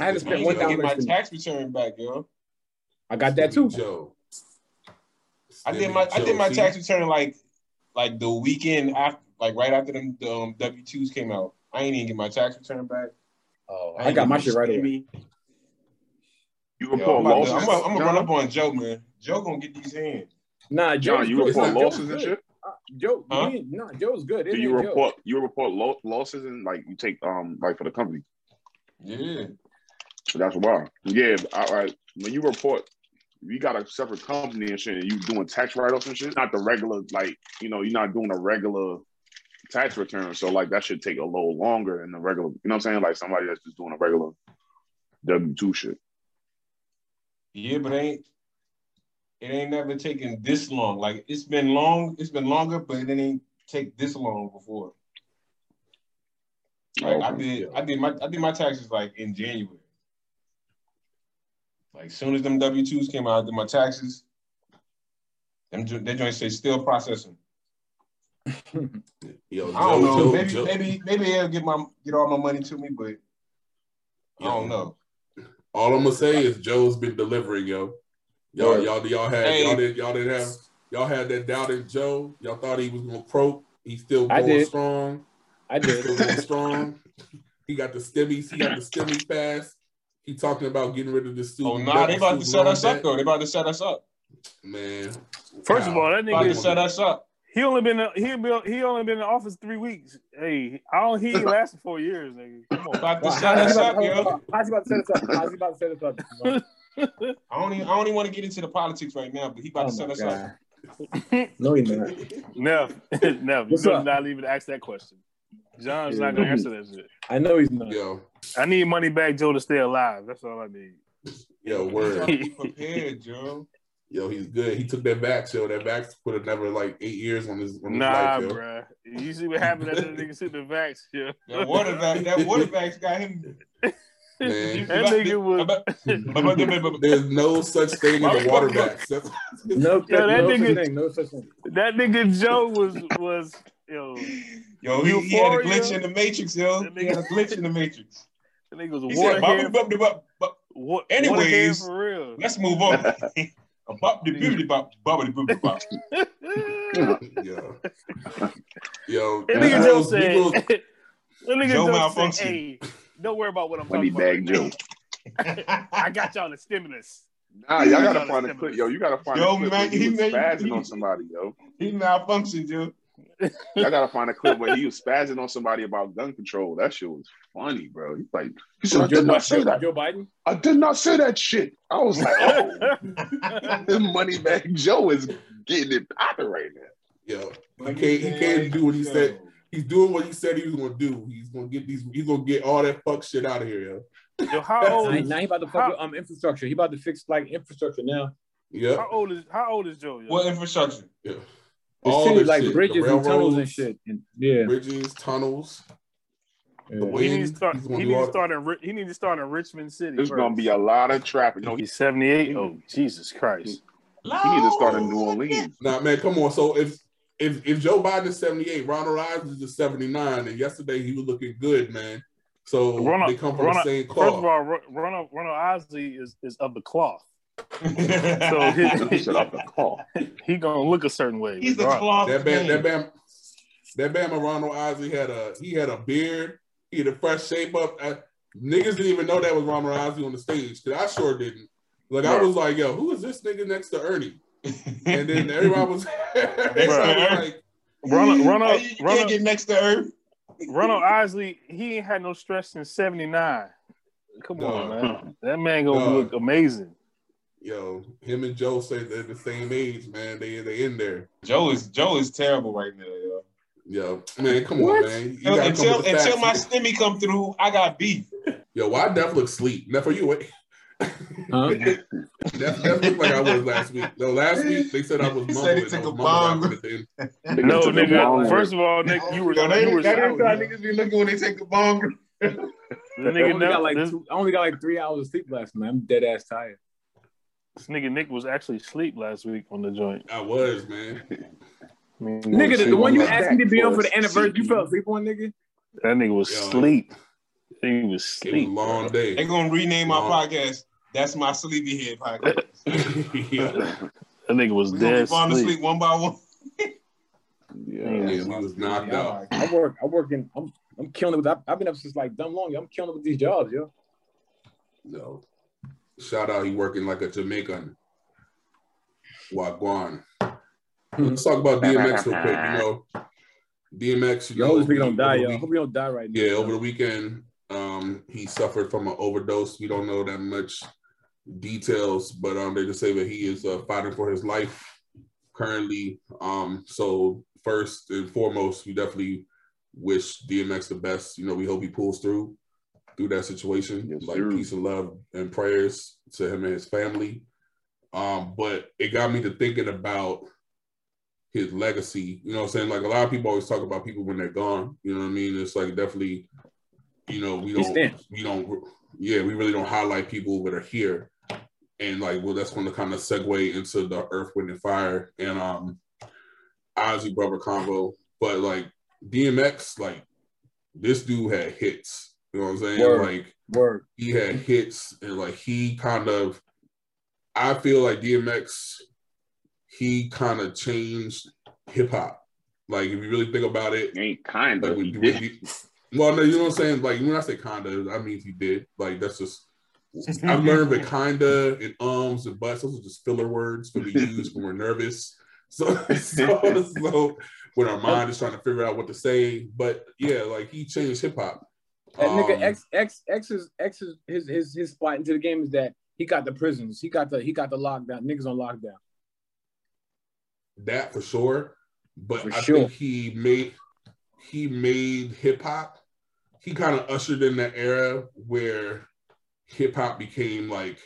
I haven't I spent ain't one gonna dime get my stimmy. tax return back, yo. I got that too. Joe. I did my I did my tax return like like the weekend after like right after them the um, W twos came out. I ain't even get my tax return back. Oh, ain't I got my shit right away. You Yo, report I'm, losses. I'm, gonna- I'm gonna run up on Joe, man. Joe gonna get these hands. Nah, Joe's John, you report Nah, losses and shit. Uh, Joe, Huh? me nah, Joe's good. Do you it, Joe? report you report lo- losses and like you take um like for the company? Yeah. So that's why. Yeah, I, I, when you report, you got a separate company and shit. And you doing tax write offs and shit. Not the regular like you know you're not doing a regular tax return. So like that should take a little longer than the regular. You know what I'm saying? Like somebody that's just doing a regular W two shit. Yeah, but ain't it ain't never taken this long. Like it's been long, it's been longer, but it ain't take this long before. Like I Okay. did, I did my I did my taxes like in January. Like soon as them W twos came out, I did my taxes. Them that joint say still processing. Yo, I don't know. Joe, maybe Joe- maybe maybe they'll get my get all my money to me, but I don't know. All I'm gonna say is Joe's been delivering, yo. Y'all, y'all, y'all had, Hey. y'all didn't, y'all didn't have, y'all had that doubt in Joe. Y'all thought he was gonna croak. He's still I going did. strong. I did. Still going strong. He got the stimmies. He got the stimmies pass. He talking about getting rid of the student. Oh student. nah, they about to student set loan us up though. They about to set us up. Man, First of all, that About to nigga set us up. he only been he been he only been in office three weeks. Hey, I don't he ain't lasted four years, nigga. Come on. About to Well, set how's us up, about, yo. how's he about to set us up? How's he about to set us up? I don't even I don't even want to get into the politics right now, but he about Oh to set my us up. No, he's not. No, no, you What's better up? not even ask that question. John's Yeah. not gonna answer that shit. I know he's not. Yo, I need money back Joe to stay alive. That's all I need. yo, You word. gotta be prepared, Joe. Yo, he's good. He took that back, yo. That back put another like eight years on his, on his Nah, life, yo. bruh. You see what happened after the nigga took the vax, yeah. That water vac, that water vac's got him. Man. that nigga was There's no such thing as a water back. That's- No, Yo, that no nigga- such thing. No such thing. that nigga Joe was was yo. Yo, he, he had a glitch in the matrix, yo. That He had a glitch in the matrix. That nigga was a He water said, head. bop, bop, bop, bop. What, Anyways, for real. let's move on. A bop, de boop, de bop, bop, de boop, de bop. yo, yo. That nigga Joe Migos- said. That nigga Joe Joe malfunction. Said, "Hey, don't worry about what I'm Money talking bag about. Joe. I got y'all the stimulus." Nah, y'all gotta find a stimulus. clip. Yo, you gotta find Yo, a clip man, where he he was made- spazzing he- on somebody, yo. he malfunctioned, yo. Y'all gotta find a clip where he was spazzing on somebody about gun control. That shit was funny, bro. He's like, he said, I did not say that. Joe Biden. I did not say that shit. I was like, oh, this money bag Joe is getting it popping right now. Yo, he can't. He can't do what he said. He's doing what he said he was gonna do. He's gonna get these. He's gonna get all that fuck shit out of here, yo. Yo, how old? Now, Is, now he about to fuck with um infrastructure. He about to fix like infrastructure now. Yeah. how old is how old is Joe? Yo? What infrastructure? Yeah. The All city this like shit, the bridges and tunnels and shit. And, yeah. Bridges, tunnels. yeah. he needs to start. He needs to start in. Ri- He needs to start in Richmond City. There's first. gonna be a lot of traffic. No, He's seventy eight. Oh Jesus Christ! he need to start in New Orleans. Nah, man, come on. So if if if Joe Biden is 78, Ronald Reagan is 79, and yesterday he was looking good, man. So Ronald- they come from Ronald- the same cloth. First of all, Ronald Ronald Isley is, is of the cloth, so He he, the call. he gonna look a certain way. He's the cloth That bam, that man. bam, that bam. Ronald Isley had a he had a beard. He had a fresh shape up. I, niggas didn't even know that was Ronald Isley on the stage because I sure didn't. Like I was like, yo, who is this nigga next to Ernie? And then everybody was, everybody was Bruh. like, Ronald Hey, Ronald you can't Ronald, get next to Earth. Ronald Isley, he ain't had no stress since '79. Come on, man. That man gonna Dog. look amazing. yo, him and Joe say they're the same age, man. They they in there. Joe is Joe is terrible right now, yo. Yo, man, come What? on, man. You gotta until until my facts. stimmy come through, I got beef. Yo, why Def look sleep? Now for you, wait. Huh? Def, Def looked like I was last week. No, last week they said I was He mumbling. said he took a mumble bong. rapping at the end. No, nigga. First of all, Nick, you were Yo, that, you were that is how niggas be looking when they take the bong. nigga I only, got like this- two, I only got like three hours of sleep last night. I'm dead ass tired. This nigga Nick was actually asleep last week on the joint. I was, man. I mean, Nigga, the, the one you asked me to be on for the anniversary, you fell asleep on, nigga. that nigga was Yo. asleep. He was It was asleep. a long They day. gonna rename my Long- podcast. That's my sleepy head podcast. yeah, That nigga was We dead falling asleep. asleep one by one. Yeah. yeah, he was knocked out. I work, I work in, I'm, I'm killing it with, I've, I've been up since like dumb long. I'm killing it with these jobs, yo. No. Shout out, he working like a Jamaican. Wagwan. Let's talk about DMX real quick. You know, DMX. You Yo, I know, hope this nigga don't die, over the yo. I week- hope he don't die right now. Yeah, over the weekend, um, he suffered from an overdose. We don't know that much details, but um, they just say that he is uh, fighting for his life currently. Um, so first and foremost, we definitely wish DMX the best. You know, we hope he pulls through through that situation. Yes, like sir. peace and love and prayers to him and his family. Um, but it got me to thinking about his legacy. You know what I'm saying? Like a lot of people always talk about people when they're gone. You know what I mean? It's like definitely, you know, we don't we don't yeah, we really don't highlight people that are here. And like, well, that's going to kind of segue into the Earth, Wind, and Fire and um Isley Brother combo. But like DMX, like this dude had hits. You know what I'm saying? Word. Like Word. he had hits and like he kind of I feel like DMX he kind of changed hip hop. Like if you really think about it, Ain't kind like of. when, He when did. he- well, no, you know what I'm saying. Like when I say kinda, I mean he did. Like that's just I learned that kinda and ums and buts. Those are just filler words that we use when we're nervous. So, so, so when our mind is trying to figure out what to say. But yeah, like he changed hip hop. That nigga Um, X X X is X is his his his spot into the game is that he got the prisons. He got the he got the lockdown. Niggas on lockdown. that for sure. But For I sure. think he made he made hip hop. He kind of ushered in that era where hip hop became like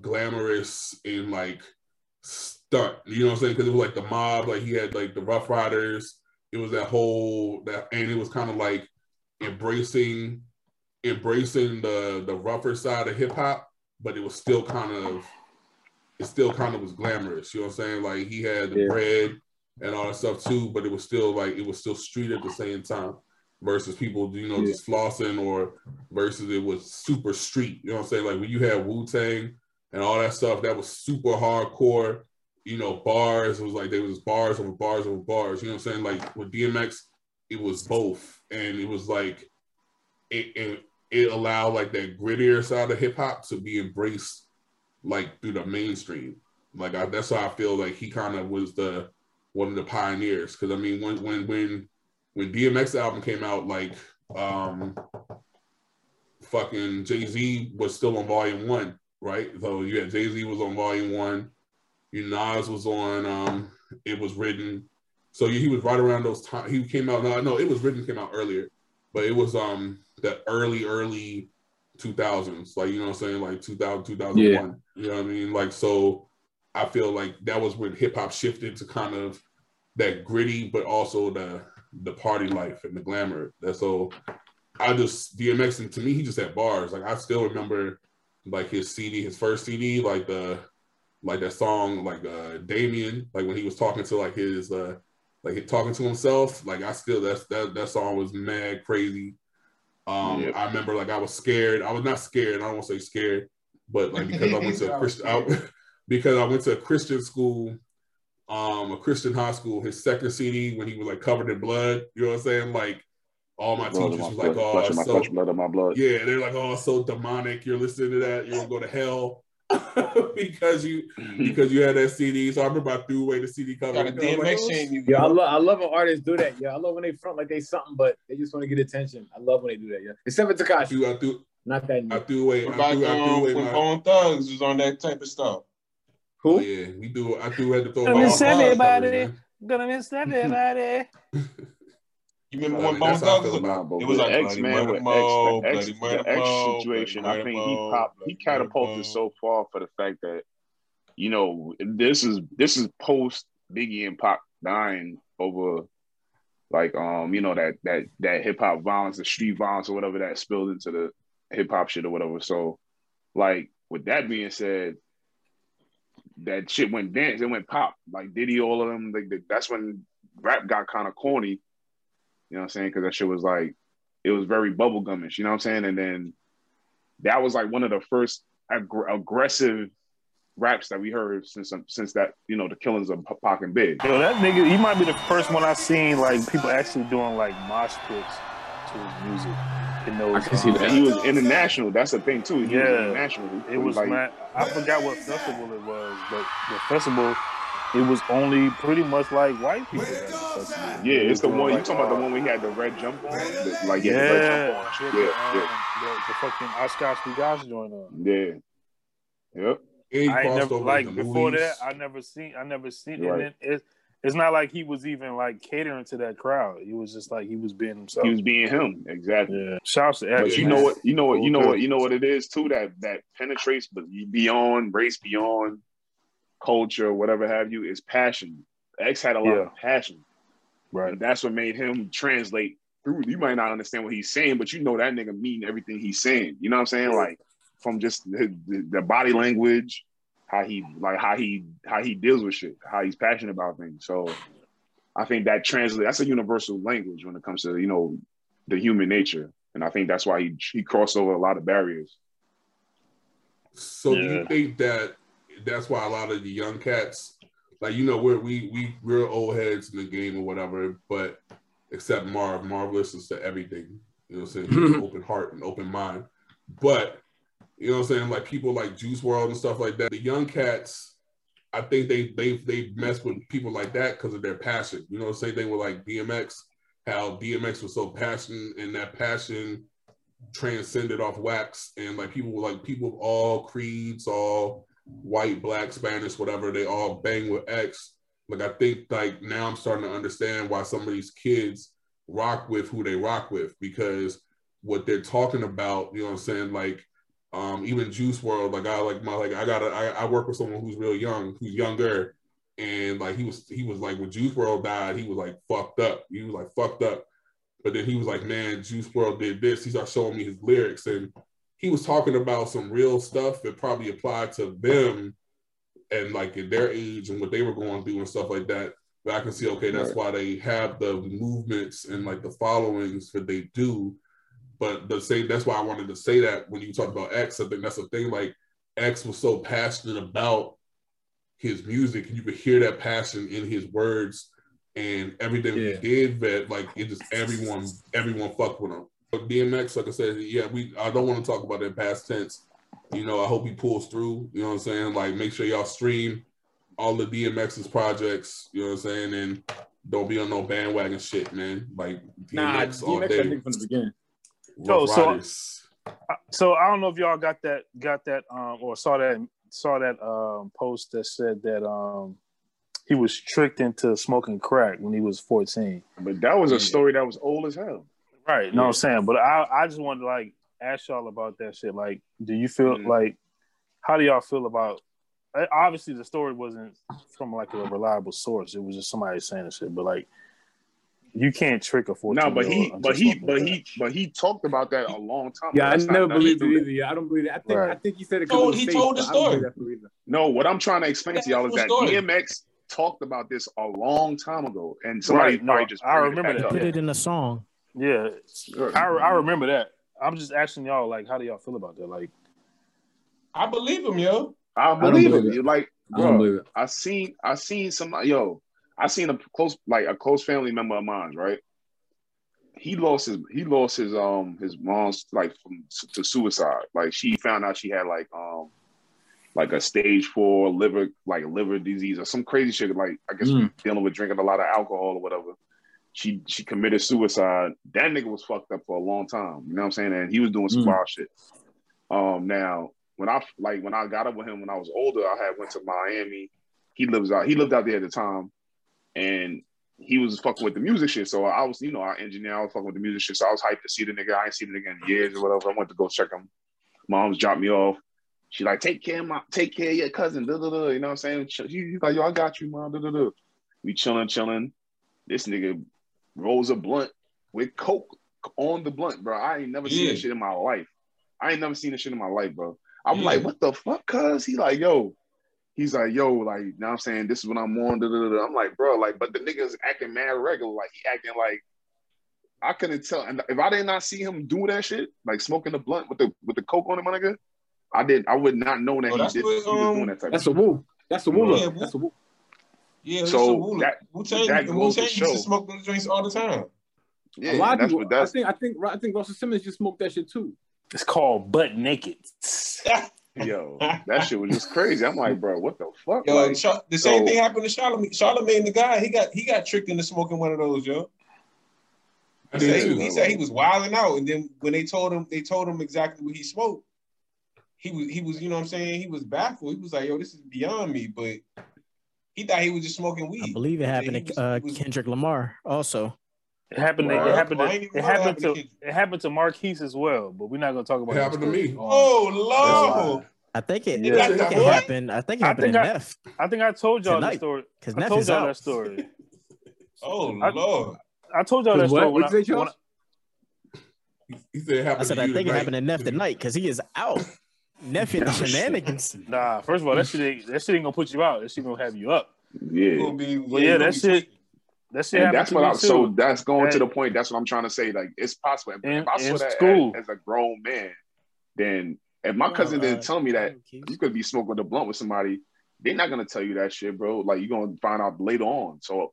glamorous and like stunt. You know what I'm saying? Because it was like the mob, like he had like the Ruff Ryders. It was that whole that, and it was kind of like embracing embracing the the rougher side of hip hop, but it was still kind of it still kind of was glamorous. You know what I'm saying? Like he had the Yeah. bread and all that stuff too, but it was still like it was still street at the same time. Versus people, you know, Yeah. just flossing, or versus it was super street. You know what I'm saying? Like when you had Wu Tang and all that stuff, that was super hardcore. You know, bars. It was like there was bars over bars over bars. You know what I'm saying? Like with DMX, it was both, and it was like it it, it allowed like that grittier side of hip hop to be embraced like through the mainstream. Like I, that's how I feel like he kind of was the one of the pioneers. Because I mean, when when when when DMX album came out, like um, fucking Jay Z was still on Volume One, right? So you had Jay Z was on Volume One, you Nas was on. Um, it was written. So he was right around those times. He came out. No, no, it was written came out earlier, but it was um the early early 2000s, like you know what I'm saying, like 2000 2001. You know what I mean? Like so, I feel like that was when hip hop shifted to kind of that gritty, but also the the party life and the glamour. That so I just DMX and to me he just had bars. Like I still remember like his CD, his first CD, like the like that song like uh Damien, like when he was talking to like his uh like talking to himself. Like I still that's that that song was mad crazy. Um Yep. I remember like I was scared. I was not scared, I don't want to say scared, but like because I went to a Christian I, because I went to a Christian school um a Christian high school, his second CD when he was like covered in blood, you know what I'm saying? Like all my Blood teachers my was like, flesh, oh, flesh of my so flesh, blood of my blood. yeah, they're like, oh, so demonic. You're listening to that, you're gonna go to hell because you because you had that CD. So I remember I threw away the CD cover. Got a because I was like, DMX oh. You Yeah, I love I love when artists do that. Yeah, I love when they front like they something, but they just want to get attention. I love when they do that. Yeah, except for I Tekashi, threw, I threw, not that. I threw away. What I about threw, I threw um, away when my. Bone Thugs was on that type of stuff? Oh, yeah, we do. I do had to throw I away miss all my everybody. Gonna miss everybody. You remember when mean, Bone that's how I Thugs was? about But It was like X Man with Mo, X, the X, the X situation. I think he popped, he catapulted so far for the fact that you know this is this is post Biggie and Pop dying over like um you know that that that hip hop violence, the street violence or whatever that spilled into the hip hop shit or whatever. So like with that being said, that shit went dance, it went pop. Like Diddy, all of them. Like that's when rap got kind of corny. You know what I'm saying? Because that shit was like, it was very bubblegumish. You know what I'm saying? And then that was like one of the first aggr- aggressive raps that we heard since um, since that you know the killings of Pac and Big. Yo, that nigga, he might be the first one I seen like people actually doing like mosh pits to his music. In those, I can see that. He was international. That's the thing too. He Yeah. was international. It was like man, I forgot what festival it was, but the festival it was only pretty much like white people. At yeah, it's the doing, one you like, talking about the one we had the red jump on. The- like Yeah, yeah, the red jump yeah, on. the, Yeah, um, the, the fucking Oshkosh Bugatti joint on. yeah, yeah. Yep. He I never over like before movies. that. I never seen. I never seen. Right. And then it, it's not like he was even like catering to that crowd. He was just like he was being himself. He was being him exactly. yeah. Shouts to But X. you man. know what? You know what? You know what? You know what it is too. That that penetrates, but beyond race, beyond culture, whatever have you, is passion. X had a lot Yeah. of passion, Right. and that's what made him translate through. You might not understand what he's saying, but you know that nigga mean everything he's saying. You know what I'm saying? Like from just the, the, the body language, how he like how he how he deals with shit, how he's passionate about things. So I think that translate. That's a universal language when it comes to you know the human nature, and I think that's why he he crossed over a lot of barriers. So do you think that that's why a lot of the young cats, like you know, we're we we we're old heads in the game or whatever, but except Marv, Marv listens to everything. You know what I'm saying? An open heart and open mind. But you know what I'm saying? Like people like Juice WRLD and stuff like that. The young cats, I think they they they mess with people like that because of their passion. You know, say they were like DMX, how DMX was so passionate and that passion transcended off wax and like people were like people of all creeds, all white, black, Spanish, whatever, they all bang with X. Like I think like now I'm starting to understand why some of these kids rock with who they rock with because what they're talking about, you know what I'm saying? Like um even Juice WRLD, like I like my like I gotta I, I work with someone who's real young, who's younger, and like he was he was like when Juice WRLD died, he was like fucked up. He was like fucked up. But then he was like, man, Juice WRLD did this. He started showing me his lyrics, and he was talking about some real stuff that probably applied to them and like at their age and what they were going through and stuff like that. But I can see, okay, that's why they have the movements and like the followings that they do. But the same, that's why I wanted to say that when you talk about X, I think that's the thing. Like X was so passionate about his music, and you could hear that passion in his words and everything Yeah. he did. That like it just everyone, everyone fucked with him. But DMX, like I said, yeah, we. I don't want to talk about it in past tense. You know, I hope he pulls through. You know what I'm saying? Like, make sure y'all stream all the DMX's projects. You know what I'm saying? And don't be on no bandwagon shit, man. Like Nah, DMX all DMX I day. think from the beginning. Yo, Rough so- So I don't know if y'all got that got that um or saw that saw that um post that said that um he was tricked into smoking crack when he was 14. But that was a story that was old as hell. Right. You know what I'm saying? But I I just wanted to like ask y'all about that shit. Like, do you feel Mhm. like how do y'all feel about uh, obviously the story wasn't from like a reliable source. It was just somebody saying the shit, but like you can't trick a 14 No, but he, but he, but he, but he talked about that a long time. Yeah, I never believed it either. Yeah, I don't believe it. I think Right. I think he said it. Told- 'cause he it told the but I don't story. believe that for either. No, what I'm trying to explain to y'all is that Story. DMX talked about this a long time ago, and somebody Right, no, just I remember that. Put it in a song. yeah, I, I remember that. I'm just asking y'all like how do y'all feel about that? Like I believe him, yo. I don't believe believe it. it. You Like, I don't bro, believe it. I seen, I seen some, yo, I seen a close, like a close family member of mine, right? He lost his, he lost his, um, his mom's like from to suicide. Like she found out she had like, um, like a stage four liver, like liver disease or some crazy shit. Like I guess Mm. dealing with drinking a lot of alcohol or whatever. She she committed suicide. That nigga was fucked up for a long time. You know what I'm saying? And he was doing some Mm. wild shit. Um, now when I like when I got up with him when I was older, I had went to Miami. He lives out. He lived out there at the time, and he was fucking with the music shit. So I was, you know, our engineer. I was fucking with the music shit. So I was hyped to see the nigga. I ain't seen the nigga in years or whatever. I went to go check him. Mom's dropped me off. She like take care of my take care of your cousin. Da, da, da. You know what I'm saying? She, he's like, yo, I got you, mom. Da, da, da. We chilling, chilling. This nigga rolls a blunt with coke on the blunt, bro. I ain't never seen Yeah. this shit in my life. I ain't never seen this shit in my life, bro. I'm Yeah. like, what the fuck, cuz? He like, yo, he's like, yo, like, now I'm saying this is what I'm on. Da, da, da, da. I'm like, bro, like, but the nigga's acting mad regular. Like, he acting like I couldn't tell. And if I did not see him do that shit, like smoking the blunt with the with the coke on it, my nigga, I did. I would not know that Oh, he that's did. what, he was um, doing that type. That's of a shit. woo. That's a woo. Yeah, That's a woo. Yeah, So so that- Wu Tang that Wu goes to Tang used show. to smoke those drinks all the time. Yeah, a lot of that's people. what that's. I think. I think. I think Russell Simmons just smoked that shit too. It's called butt naked. Yo, that shit was just crazy. I'm like, bro, what the fuck? Yo, Like, Char- the same so- thing happened to Charlemagne. Charlemagne, the guy, he got he got tricked into smoking one of those, yo. I He did said, too. he said he was wilding out, and then when they told him, they told him exactly what he smoked. He was, he was, you know what I'm saying? He was baffled. He was like, "Yo, this is beyond me." But he thought he was just smoking weed. I believe it happened was- to uh, was- Kendrick Lamar also. It happened. To, it happened. To, it happened happened to to. Kendrick. It happened to Marquise as well, but we're not gonna talk about It happened to me. Oh um, Lord! I think it. Yeah. I think it happened. I think it I happened think to I- Neff I think I told y'all the Tonight. story. because I Neff told is y'all out. that story. Oh I- Lord! I told y'all that Cause what? story when I, when Charles? He said it happened I said to I you think it happened to Neff tonight because he is out. Neff oh, hit the shenanigans. I, nah. First of all, that shit ain't, that shit ain't gonna put you out. That shit gonna have you up. Yeah. gonna be, Well, yeah, that shit. Tweaking. That shit And that's what me I too. so that's going to the point. That's what I'm trying to say. Like it's possible. But In- if I saw that school. as, as a grown man, then if my cousin didn't tell me that you could be smoking the blunt with somebody, they're not gonna tell you that shit, bro. Like you're gonna find out later on. So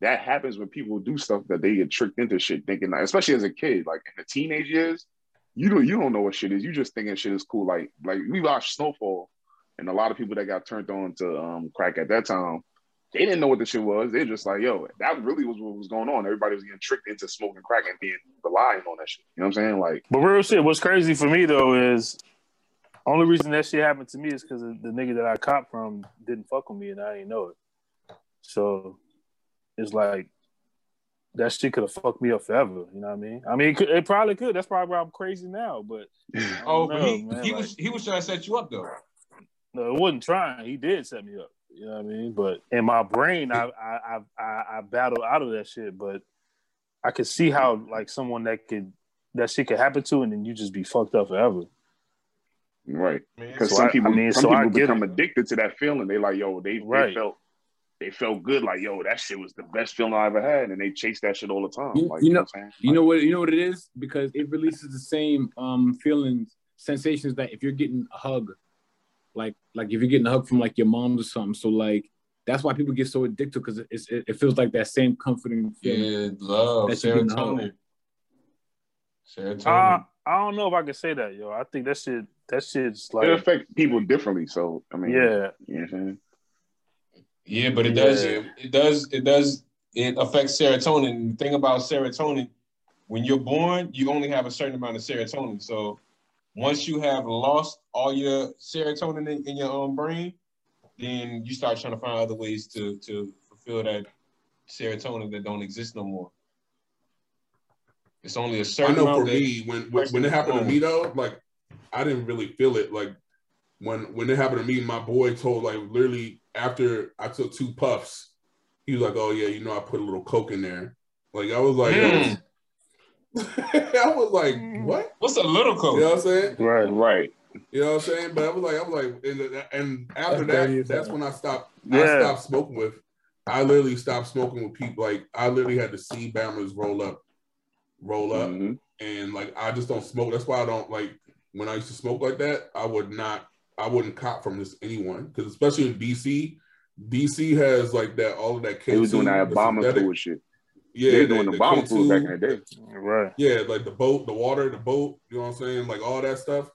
that happens when people do stuff that they get tricked into shit, thinking that, especially as a kid, like in the teenage years, you don't you don't know what shit is. You just thinking shit is cool. Like like we watched Snowfall, and a lot of people that got turned on to um, crack at that time, they didn't know what the shit was. They're just like, yo, that really was what was going on. Everybody was getting tricked into smoking crack and being relying on that shit. You know what I'm saying? Like, But real shit, what's crazy for me though is only reason that shit happened to me is because the nigga that I copped from didn't fuck with me and I didn't know it. So it's like that shit could have fucked me up forever. You know what I mean? I mean, it, could, it probably could. That's probably why I'm crazy now. But I oh, don't Oh, but know, he, man, he like- was he was trying to set you up though. No, it wasn't trying. He did set me up. You know what I mean? But in my brain, I I I, I, I battled out of that shit. But I could see how like someone that could that shit could happen to, and then you just be fucked up forever. right. Because So some I- I people, mean, some so I people get become it. addicted to that feeling. They like, yo, they, Right. they felt they felt good, like, yo, that shit was the best feeling I ever had, and they chase that shit all the time. You- like, you know- what I'm? You know what? You know what it is because it releases the same um feelings, sensations that if you're getting a hug, like like if you're getting a hug from like your mom or something. So like that's why people get so addicted because it, it, it feels like that same comforting feeling. yeah, love That you can know. serotonin. Serotonin. Uh, I don't know if I can say that, yo. I think that shit that shit's like it affects people differently. So I mean, yeah. you know what I'm saying? Yeah, but it does. Yeah. It does. It does. It affects serotonin. The thing about serotonin, when you're born, you only have a certain amount of serotonin. So once you have lost all your serotonin in, in your own brain, then you start trying to find other ways to to fulfill that serotonin that don't exist no more. It's only a certain I know for me, when when, when it happened to me though, like I didn't really feel it. Like when when it happened to me, my boy told like literally after I took two puffs, he was like, "Oh yeah, you know I put a little coke in there." Like I was like, Mm. I was like, what? What's a little coke? You know what I'm saying? Right. Right. You know what I'm saying? But I was like, I was like, and, and after That's that, that's when I stopped. Yeah. I stopped smoking with. I literally stopped smoking with people. Like I literally had to see Bammers roll up, roll up, Mhm. and like I just don't smoke. That's why I don't like when I used to smoke like that. I would not. I wouldn't cop from this anyone because especially in DC, DC has like that all of that. K2, They was doing that the bomber shit. Yeah, they were the- doing the, the bomber K2, fluid back in the day. Right. yeah, like the boat, the water, the boat. You know what I'm saying? Like all that stuff.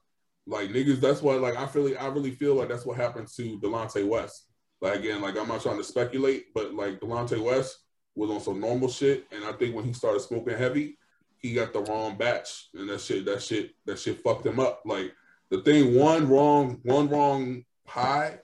Like niggas, that's why. Like I feel, I really feel like that's what happened to Delonte West. Like again, like I'm not trying to speculate, but like Delonte West was on some normal shit, and I think when he started smoking heavy, he got the wrong batch, and that shit, that shit, that shit fucked him up. Like the thing, one wrong, one wrong high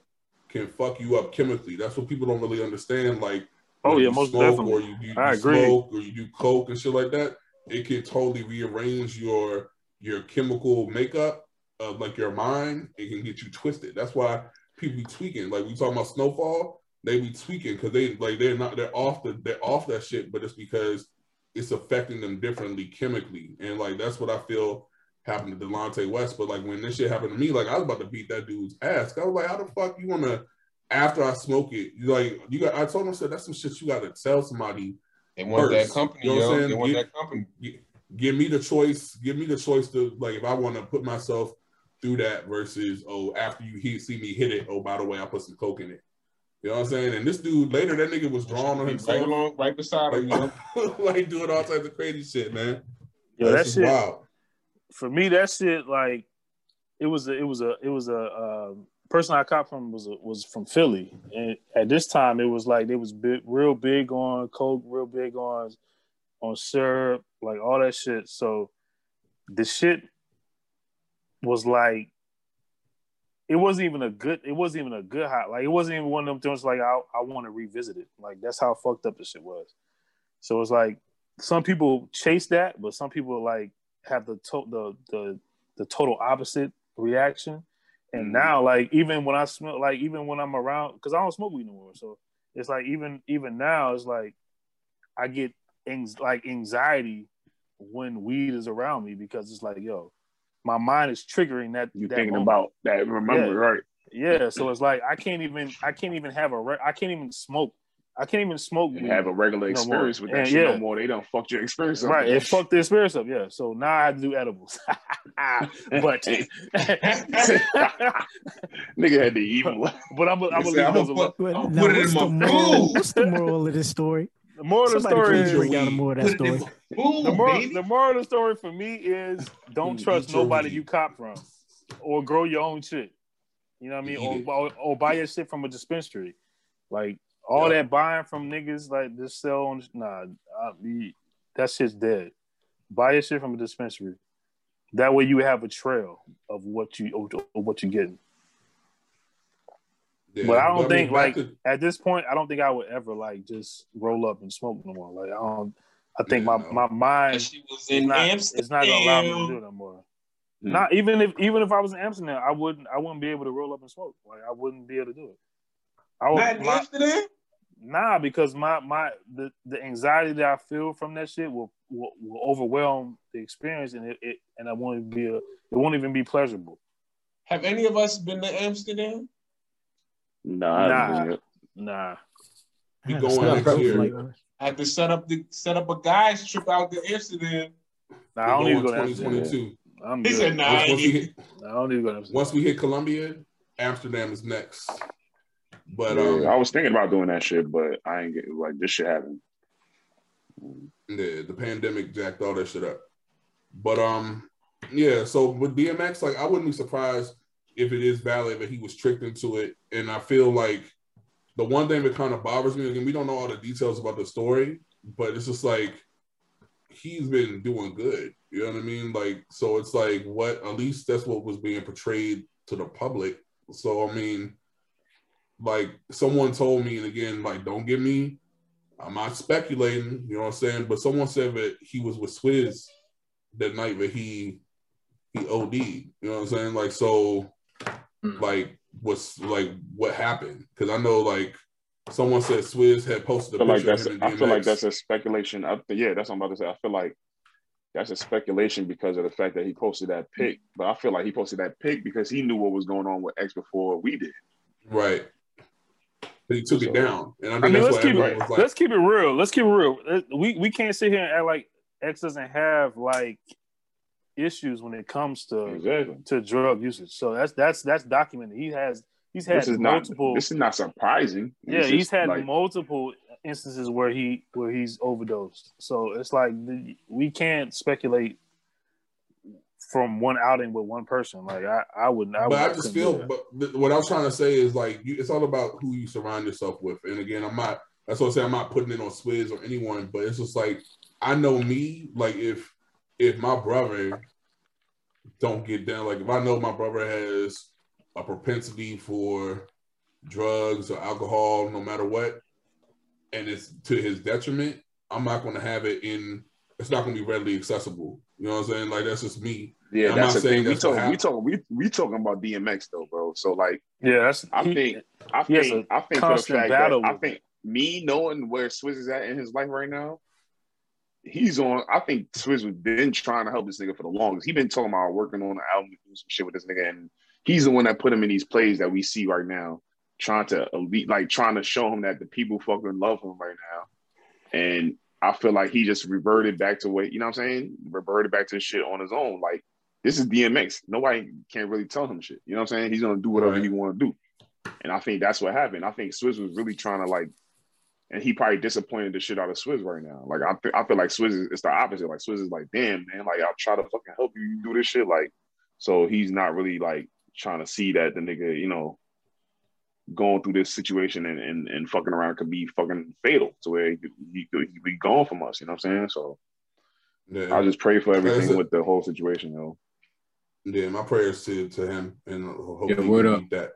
can fuck you up chemically. That's what people don't really understand. Like Oh, yeah, most smoke definitely. Or you, you, I you agree. smoke or you do coke and shit like that. It can totally rearrange your your chemical makeup of like your mind. It can get you twisted. That's why people be tweaking. Like we talking about snowfall, they be tweaking because they like they're not they're off the they're off that shit, but it's because it's affecting them differently chemically. And like that's what I feel happened to Delonte West. But like when this shit happened to me, like I was about to beat that dude's ass. I was like, how the fuck you wanna after I smoke it, you like you got. I told myself that's some shit you got to tell somebody. They want that company, you know what I'm yo. saying? They want Yeah. that company. Gi- Give me the choice. Give me the choice to like if I want to put myself through that versus oh after you he, see me hit it. Oh by the way, I put some coke in it. You know what I'm saying? And this dude later, that nigga was drawing on Right along, right beside him, yo. like, like doing all types of crazy shit, man. Yo, that That's just shit wild. for me. That shit like it was a, it was a it was a um, person I caught from was was from Philly, and at this time it was like they was big, real big on coke, real big on on syrup, like all that shit. So the shit was like it wasn't even a good it wasn't even a good hot like it wasn't even one of them things like I, I want to revisit it. Like that's how fucked up the shit was. So it's like some people chase that but some people like have the to- the the the total opposite reaction and mm-hmm. now like even when I smell like even when I'm around because I don't smoke weed no more so it's like even even now it's like I get anx- like anxiety when weed is around me because it's like yo my mind is triggering that You that thinking moment. about that? Remember, Yeah. right? Yeah, so it's like I can't even I can't even have a re- I can't even smoke. I can't even smoke. And weed have a regular no more. experience with that And shit yeah. no more. They don't fuck your experience up. Right, it fucked the experience up. Yeah, so now I have to do edibles. but Nigga had the evil. but I'm I'm gonna said, leave those alone. put- I'll now, put it what's in the my moral? What's the moral of this story? The moral of the story is bring out the moral of that Put it in story. food, the moral, the moral of the story for me is don't mm, Eat trust nobody you cop from, or grow your own shit. You know what I mean? Or, or or buy your shit from a dispensary. Like all Yeah. that buying from niggas like this sell on nah, I, be- that shit's dead. Buy your shit from a dispensary. That way you have a trail of what you of what you're getting. Yeah, But I don't mean, think like to- at this point, I don't think I would ever like just roll up and smoke no more. Like I don't. I think Yeah, my no. my mind she was is in not, Amsterdam. it's not gonna allow me to do it no more. Hmm. Not even if even if I was in Amsterdam, I wouldn't I wouldn't be able to roll up and smoke. Like I wouldn't be able to do it. I would, Not in my- Amsterdam? Nah, because my my the, the anxiety that I feel from that shit will will, will overwhelm the experience, and it, it and I won't be a, it won't even be pleasurable. Have any of us been to Amsterdam? Nah, Nah. nah. Nah, We going a next year. like. I had to set up the set up a guys trip out to Amsterdam. nah I don't need to we go go to Amsterdam. 2022. I'm He good. said, nah, I Once, once we get- hit, I don't need to go to Amsterdam. once we hit Colombia, Amsterdam is next. But Yeah, um, I was thinking about doing that shit, but I ain't get like this shit happened. the the pandemic jacked all that shit up. But um, yeah. So with DMX, like I wouldn't be surprised if it is valid that he was tricked into it. And I feel like the one thing that kind of bothers me again, we don't know all the details about the story, but it's just like he's been doing good. You know what I mean? Like, so it's like what at least that's what was being portrayed to the public. So I mean, like someone told me, and again, like don't get me I'm not speculating, you know what I'm saying? But someone said that he was with Swizz that night that he he OD'd. You know what I'm saying? Like so, hmm. like what's like what happened? Because I know like someone said Swizz had posted a feel like of him I feel like that's a speculation. I, yeah, that's what I'm about to say. I feel like that's a speculation because of the fact that he posted that pic. But I feel like he posted that pic because he knew what was going on with X before we did. right. But he took it down, and I I mean, that's let's why keep it. was like, let's keep it real. Let's keep it real. We we can't sit here and act like X doesn't have like issues when it comes to Exactly. to drug usage. So that's that's that's documented. He has he's had This is not multiple. this is not surprising. yeah, It's he's had like, multiple instances where he where he's overdosed. So it's like the, we can't speculate from one outing with one person. Like I I wouldn't. I, but I just feel, but th- what I was trying to say is like, you, it's all about who you surround yourself with. And again, I'm not. That's what I say. I'm not putting it on Swizz or anyone, but it's just like I know me. Like if if my brother don't get down, like if I know my brother has a propensity for drugs or alcohol, no matter what, and it's to his detriment, I'm not going to have it in. It's not going to be readily accessible. You know what I'm saying? Like that's just me. yeah, I'm that's not saying thing. We that's what talk, we happened. talk, we we talking about DMX though, bro. So like, yeah, that's I he- think, I he has think, a I think for the constant fact battle that I think me knowing where Swizz is at in his life right now, he's on. I think Swizz was been trying to help this nigga for the longest. He been talking about working on an album, doing some shit with this nigga, and he's the one that put him in these plays that we see right now, trying to elite, like trying to show him that the people fucking love him right now. And I feel like he just reverted back to what you know what I'm saying, reverted back to shit on his own. Like this is DMX. Nobody can really tell him shit. You know what I'm saying? He's gonna do whatever Right. he want to do. And I think that's what happened. I think Swizz was really trying to like, and he probably disappointed the shit out of Swizz right now. Like I, fe- I feel like Swizz is it's the opposite. Like Swizz is like, damn man, like I'll try to fucking help you, you do this shit. Like, so he's not really like trying to see that the nigga, you know, going through this situation and, and, and fucking around could be fucking fatal to where he could, he could he be gone from us. You know what I'm saying? So Yeah. I just pray for everything said- with the whole situation, yo. Yeah, my prayers to to him and hopefully Yeah, he word can up. that.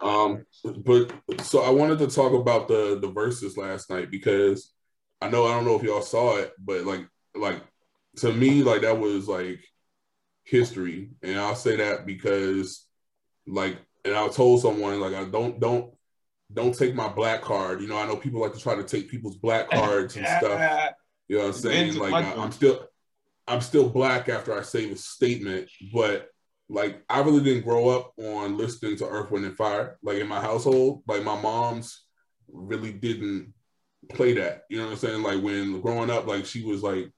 Um, but so I wanted to talk about the the verses last night because I know I don't know if y'all saw it, but like like to me like that was like history, and I'll say that because like and I told someone like I don't don't don't take my black card. You know, I know people like to try to take people's black cards and stuff. You know what I'm saying? Like I, I'm still I'm still black after I say the statement, but like I really didn't grow up on listening to Earth, Wind, and Fire. Like in my household, like my mom's really didn't play that. You know what I'm saying? Like when growing up, like she was like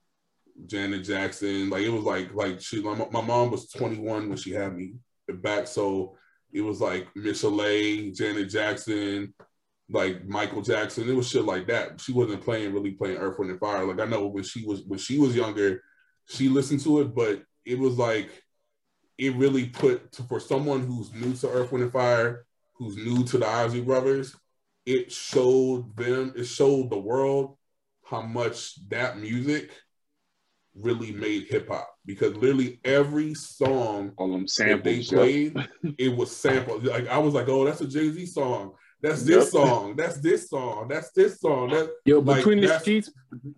Janet Jackson. Like it was like like she my, my mom was 21 when she had me back, so it was like Michelle, Janet Jackson, like Michael Jackson. It was shit like that. She wasn't playing really playing Earth, Wind, and Fire. Like I know when she was when she was younger, she listened to it, but it was like it really put to, for someone who's new to Earth, Wind, and Fire, who's new to the Isley Brothers. It showed them, it showed the world how much that music really made hip hop because literally every song All them that they samples. yo. played, it was sampled. Like I was like, oh, that's a Jay Z song. That's this Yep. song. That's this song. That's this song. That Yo, Like, between the sheets,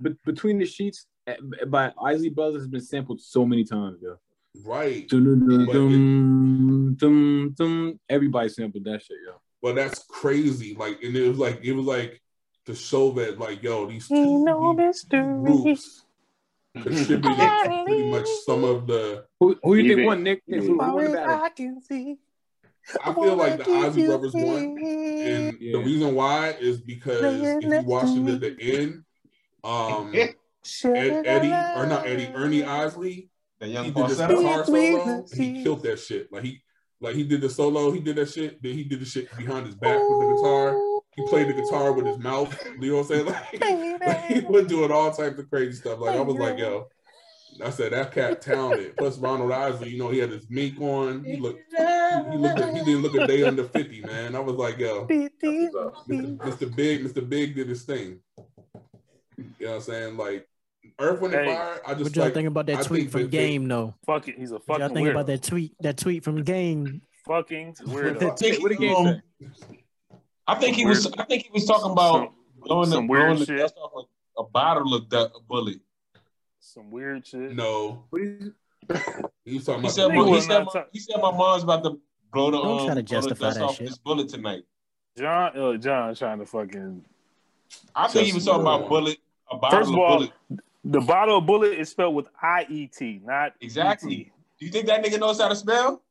be- between the sheets eh, by Isley Brothers has been sampled so many times, yo. right. Dum, dum, But dum, dum, dum. Everybody sampled that shit, yo. But that's crazy. Like, and it was like it was like to show that like, yo, these two these groups contributed to pretty much some of the. Who, who you think won, Nick? Nick, who, who won the battle? I feel like the Isley Brothers won, and Yeah. the reason why is because if you watch it at the end, um, Ed, Eddie or not Eddie, Ernie Isley, The he did this guitar solo. and He killed that shit. Like he, like he did the solo. He did that shit. Then he did the shit behind his back with the guitar. He played the guitar with his mouth. You know what I'm saying? Like, like he was doing all types of crazy stuff. Like I was like, yo, I said that cat talented. Plus Ronald Isley, you know, he had his mink on. He looked, he, he looked, he didn't look a day under fifty, man. I was like, yo, Mr. Mr. Big, Mr. Big did his thing. You know what I'm saying? Like Earth, Wind, and Hey, Fire. I just What y'all like. think about that I tweet from that they- Game though? Fuck it. He's a What y'all fucking think weirdo. about that tweet? That tweet from Game. Fucking weirdo. That think- What the game say? I think he was. I think he was talking about blowing the, some weird blowing the shit. dust off a, a bottle of du- bullet. Some weird shit. No, he talking He said, my, he, said my, he said my mom's about to blow the, Don't um, try to the justify that off shit. this bullet tonight. John, uh, John trying to fucking. I think he was talking about bullet. A bottle First of of all, bullet. the bottle of bullet is spelled with I E T, not Exactly. ET. Do you think that nigga knows how to spell?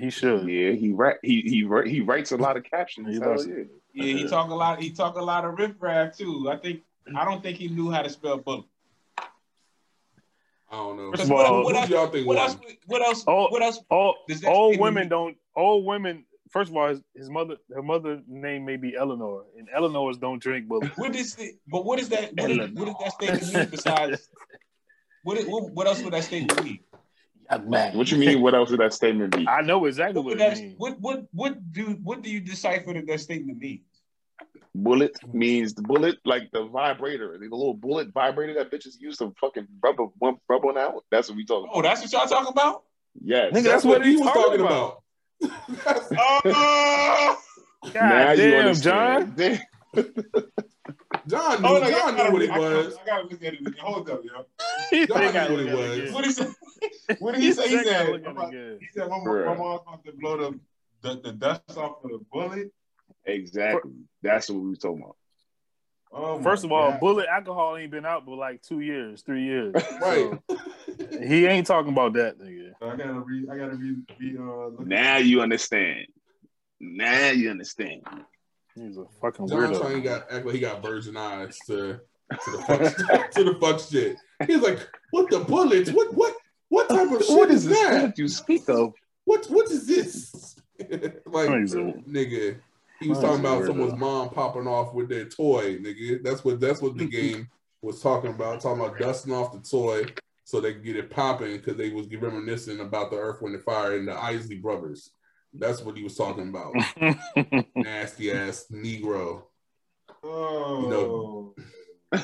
He should. Yeah, he write he he he writes a lot of captions. He Hell does. yeah. Yeah, he talk a lot. He talk a lot of riffraff too. I think. I don't think he knew how to spell bullet. I don't know. First Because of all, what, else? y'all think What else? What else? Oh. What else? All Does that old statement women mean- don't. All women. First of all, his, his mother, her mother name may be Eleanor, and Eleanors don't drink bullet. What is the? But what is that? What, is, what does that statement mean besides? What, is, what? What else would that statement mean? What you mean? What else would that statement be? I know exactly What, what would it that, means. what what what do what do you decipher that that statement means? Bullet means the bullet, like the vibrator, the little bullet vibrator that bitches use to fucking rubber one rub one out. That's what we talking about. Oh, that's what y'all talking about? Yes. Nigga, that's what he he's was talking talking about. about. Oh, God now you damn, John. Damn. John knew, oh no, John knew what it was. I gotta look at it. again. Hold up, yo. John knew what it was. What did he say? What did he say? He said, look at it about- he said, my, mom- Bruh. my mom's about to blow the, the, the dust off of the bullet. Exactly. That's what we was talking about. Oh, First of all, God. bullet alcohol ain't been out but like two years, three years. Right. So, he ain't talking about that nigga. I gotta read. I gotta read. read uh, Now you understand. Now you understand. He's a fucking John weirdo. Train got act like he got virgin eyes to to the fuck to the fuck shit. He's like, what the bullets? What what what type of shit What is is this that? you speak of? What what is this? like He's a- nigga. He was talking about weirdo. someone's mom popping off with their toy, nigga. That's what that's what the game was talking about. Talking about dusting off the toy so they could get it popping because they was reminiscing about the Earth, Wind, and Fire and the Isley brothers. That's what he was talking about. Nasty ass Negro. Oh.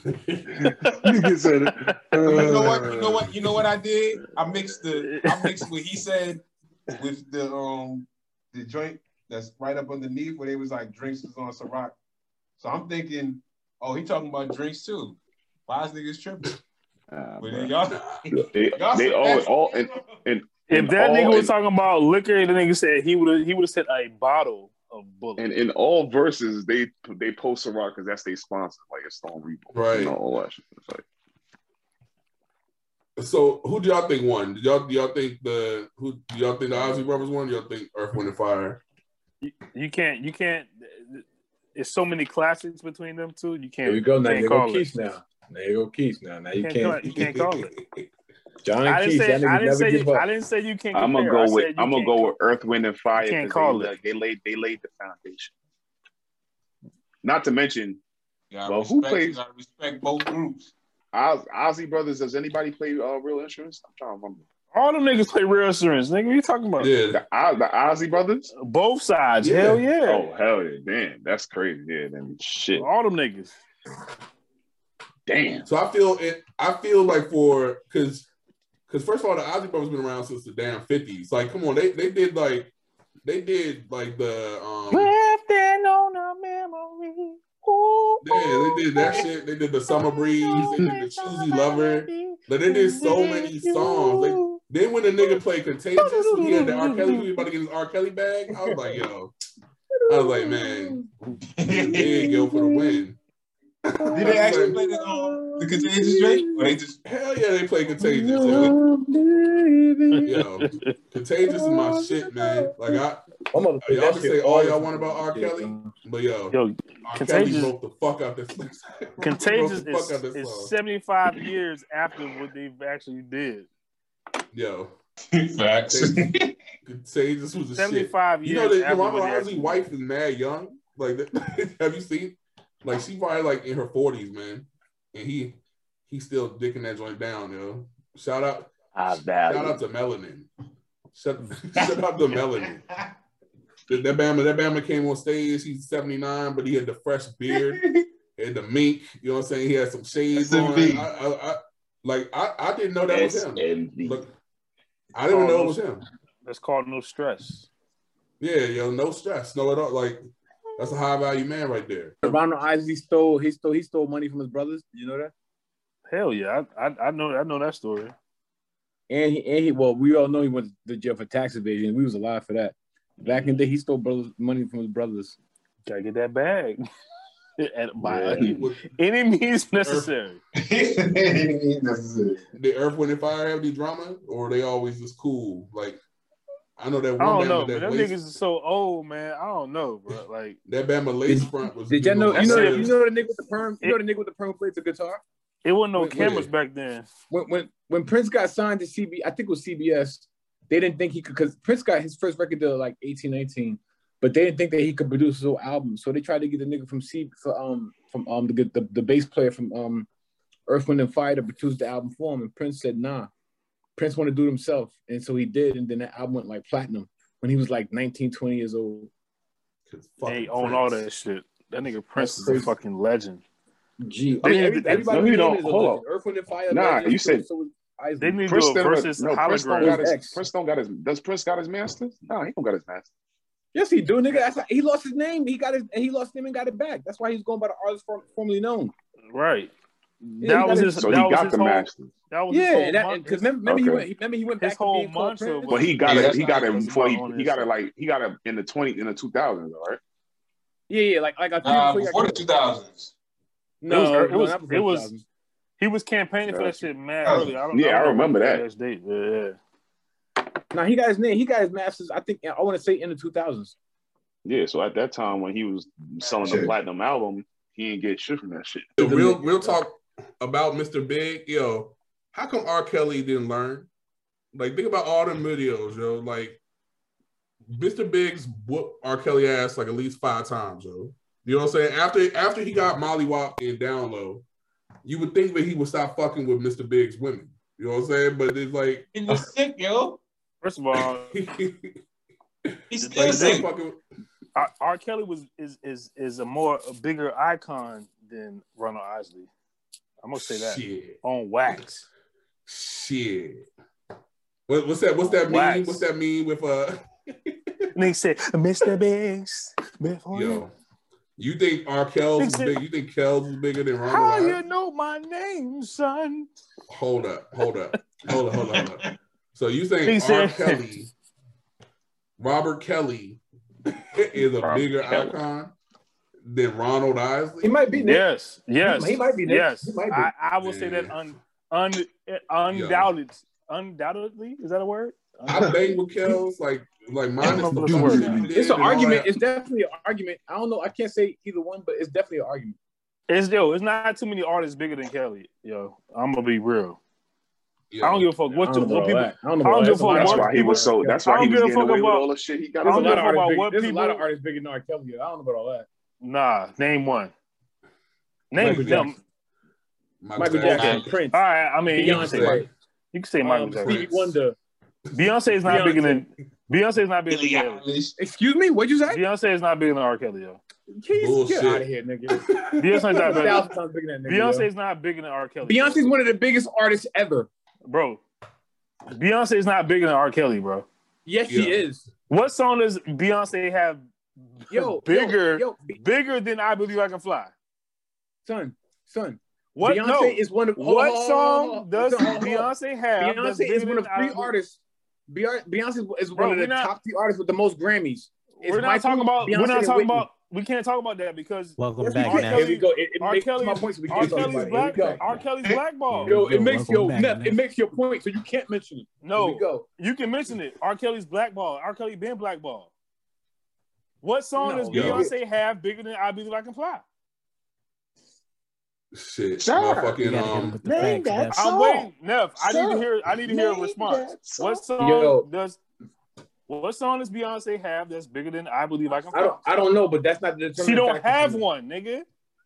Nigga said it. you know what? You know what? You know what I did? I mixed the I mixed what he said with the um the joint that's right up underneath where they was like drinks is on Ciroc. So I'm thinking, oh, he talking about drinks too. Why is niggas tripping? Ah, But then y'all, They, y'all they all, all and, and if that all- nigga was and- talking about liquor, the nigga said he would have he would have said a bottle of bullets. And in all verses, they they post Ciroc because that's their sponsor, like a Stone Reaper, Right. You know, all that shit. Like, So who do y'all think won? Do y'all do y'all think the who do y'all think the Isley brothers won? Do y'all think Earth, Wind, and Fire? you, you can't you can't. It's so many classics between them two. You can't. Here we go. Now can't you go. Keith now. Now you go Keith now. Now you Can't can't. call it. You can't call it. John I didn't Keith, say. I didn't never say. give up. I didn't say you can't. I'm gonna compare. go with I'm gonna go with Earth, Wind, and Fire. You can't 'cause call they, it. They laid they laid the foundation. Not to mention you Well, respect, who plays- gotta respect both groups. Oz, Isley Brothers. Does anybody play uh, real instruments? I'm trying to remember. All them niggas play real instruments. Nigga, what you talking about? Yeah, The, Oz- the Isley Brothers. Both sides. Yeah. Hell yeah. Oh hell yeah, damn, that's crazy. Yeah, then shit, All them niggas. damn. So I feel it. I feel like for because because first of all, the Isley Brothers been around since the damn fifties. Like, come on, they they did like they did like the um Drifting on a memory. Ooh, yeah they did that shit. They did the Summer Breeze. They did the Choosy Lover. Like they did so many songs. Like then when the nigga played Contagious, when he had the R Kelly, he was about to get his R Kelly bag. I was like, yo, I was like, man, there you go for the win. Did they actually play the um, the contagious drink? Or they just Hell yeah, they play Contagious. Yo. Yo, Contagious is my shit, man. Like I, I'm gonna y'all can say all y'all want about R. Kelly, son. but yo, Yo, R. Contagious- Kelly broke the fuck out this. Contagious is, out this is 75 years after what they've actually did. Yo, facts. Contagious was a shit. 75 You years know that after Mama what they Isley wife is mad young. Like, have you seen? Like, she probably like in her forties, man, and he he still dicking that joint down, yo. Shout out, shout out to Melanin. Shout, shout out to Melanin. That that Bama, that Bama came on stage. He's seventy nine, but he had the fresh beard, and the mink. You know what I'm saying? He had some shades on. I, I, I, like I, I didn't know that was him. SMV. Look, I didn't know it was him. That's called no stress. Yeah, yo, no stress, no at all. Like that's a high value man right there. Ronald Isley stole he stole he stole money from his brothers. You know that? Hell yeah, I, I, I know I know that story. And he and he well, we all know he went to jail for tax evasion. We was alive for that. Back in the day, he stole brothers money from his brothers. Gotta get that bag. and by Yeah. any, With any means necessary. Necessary. the Earth, Wind, and Fire have any drama, or are they always just cool? Like I know that one I don't know, that man. Them lace, niggas is so old, man. I don't know, bro. Like that Bama lace front was. Did y'all know? You know, That's you know the nigga with the perm. You know the nigga with the perm plates of guitar. it wasn't no Wait, wait. cameras back then. When when when Prince got signed to CB, I think it was CBS. They didn't think he could because Prince got his first record deal like 18, 19, but they didn't think that he could produce his whole album. So they tried to get the nigga from C for, um from um the, the the bass player from um Earth Wind and Fire to produce the album for him, and Prince said nah. Prince wanted to do it himself, and so he did, and then that album went like platinum when he was like 19, 20 years old. They own all that shit. That nigga Prince is a fucking legend. Gee, I mean, every- everybody no, you don't. is Hold legend. Earth Wind and Fire. Nah, legend, you said- so was Isley. They need to Prince, do a never- versus no, Prince don't hologram. got his. X. Prince don't got his. Does Prince got his masters? No, he don't got his masters. Yes, he do, nigga. That's how, he lost his name. He got his. He lost his name and got it back. That's why he's going by the artist form, formerly known. Right. Yeah, that was his. So that he got his the whole, masters. That was Yeah, whole that mon- because remember, remember he Okay. went. He, remember he went His back whole being called mantra Prince. But he got Yeah, it. He got it before he, he got it like he got it in the twenty in the two thousands, all right? Yeah, yeah, like like I think Uh, before he before got- the 2000s. no, It was- no, it was- not it was- He was campaigning for that shit mad early. I don't, yeah, I, don't I know remember what that. date. Yeah, yeah. Now he got his name. He got his masters. I think I want to say in the two thousands. Yeah, so at that time when he was selling the platinum album, he didn't get shit from that shit. The real real talk about Mr. Big, yo. How come R. Kelly didn't learn? Like, think about all them videos, yo. Like, Mr. Big's whooped R. Kelly ass like at least five times, yo. You know what I'm saying? After after he got Molly Wop and Down Low, you would think that he would stop fucking with Mr. Big's women. You know what I'm saying? But it's like And you're sick, yo. First of all, He's still he's sick. fucking R. R. Kelly was is is is a more a bigger icon than Ronald Isley. I'm gonna say that shit. on wax. Shit. What, what's that? What's that mean? Wax. What's that mean with uh And they said, "Mr. Biggs, you- yo? You think R. Kells is big? You think Kells is bigger than Ronald? How Isley? you know my name, son?" Hold up, hold up, hold up, hold up, hold up. So you think R. said- Kelly, Robert Kelly, is a Robert bigger Kelly. icon than Ronald Isley? He might be. Nick. Yes, yes, He might be Nick. Yes, He might be. I, I will say that un, un, undoubted, undoubtedly is that a word? I bang with Kells, like like minus know the what the fucking word shit he is. did It's an argument. It's definitely an argument. I don't know. I can't say either one, but it's definitely an argument. It's yo, it's not too many artists bigger than Kelly. Yo, I'm gonna be real. Yo, I don't give a fuck what, don't what people. that. I don't know I don't give a fuck That's what why he was so. That's why he was give a getting fuck away with all the shit he got. There's a I don't lot give of a fuck about what Big, there's a lot of artists bigger than R. Kelly. I don't know about all that. Nah, name one. Name Michael them. Jackson. Michael Jackson, Prince, All right, I mean, you can say Beyonce, Michael. You can say Michael um, Jackson. Stevie Wonder. Beyonce is not Beyonce. bigger than Beyonce is not bigger than Billie Kelly. Excuse me. What'd you say? Beyonce is not bigger than R. Kelly, yo. Jeez, Bullshit. get out of here, nigga. Beyonce's not bigger. thousand times bigger than nigga. Beyonce yo. is not bigger than R. Kelly. Beyonce's one of the biggest artists ever. bro. Beyonce is not bigger than R. Kelly, bro. Yes, she is. What song does Beyonce have Yo, bigger, yo, yo, bigger than I Believe I Can Fly? son, son. What? Beyonce no. is one of hold what on, hold on, song hold does Hold on, hold on. Beyonce have? that's Beyonce is one of than I three artists. Beyonce Beyonce is Bro, one of the not- top three artists with the most Grammys. It's We're not Michael, talking about. Beyonce, we're not talking Whitney. about. We can't talk about that because Welcome Yes, back, we can. now. Here we go. It, it R. makes Kelly's, my point. So we R. can't talk Kelly's about black. Here go. R. Kelly's blackball. Yo, Yo, it makes yo, welcome back, Neff, Neff. it makes your point, so you can't mention it. Here No, we go. you can mention it. R. Kelly's blackball. R. Kelly been blackball. What song No, does yo. Beyonce have bigger than I Believe I Can Fly? Shit, Sir. You motherfucking gotta um, name that song. I'm waiting, Neff. I need to hear. I need to hear a response. song. What song Yo. does? What song does Beyonce have that's bigger than I Believe I Can I don't I don't know, but that's not the determining She don't factor have one, nigga.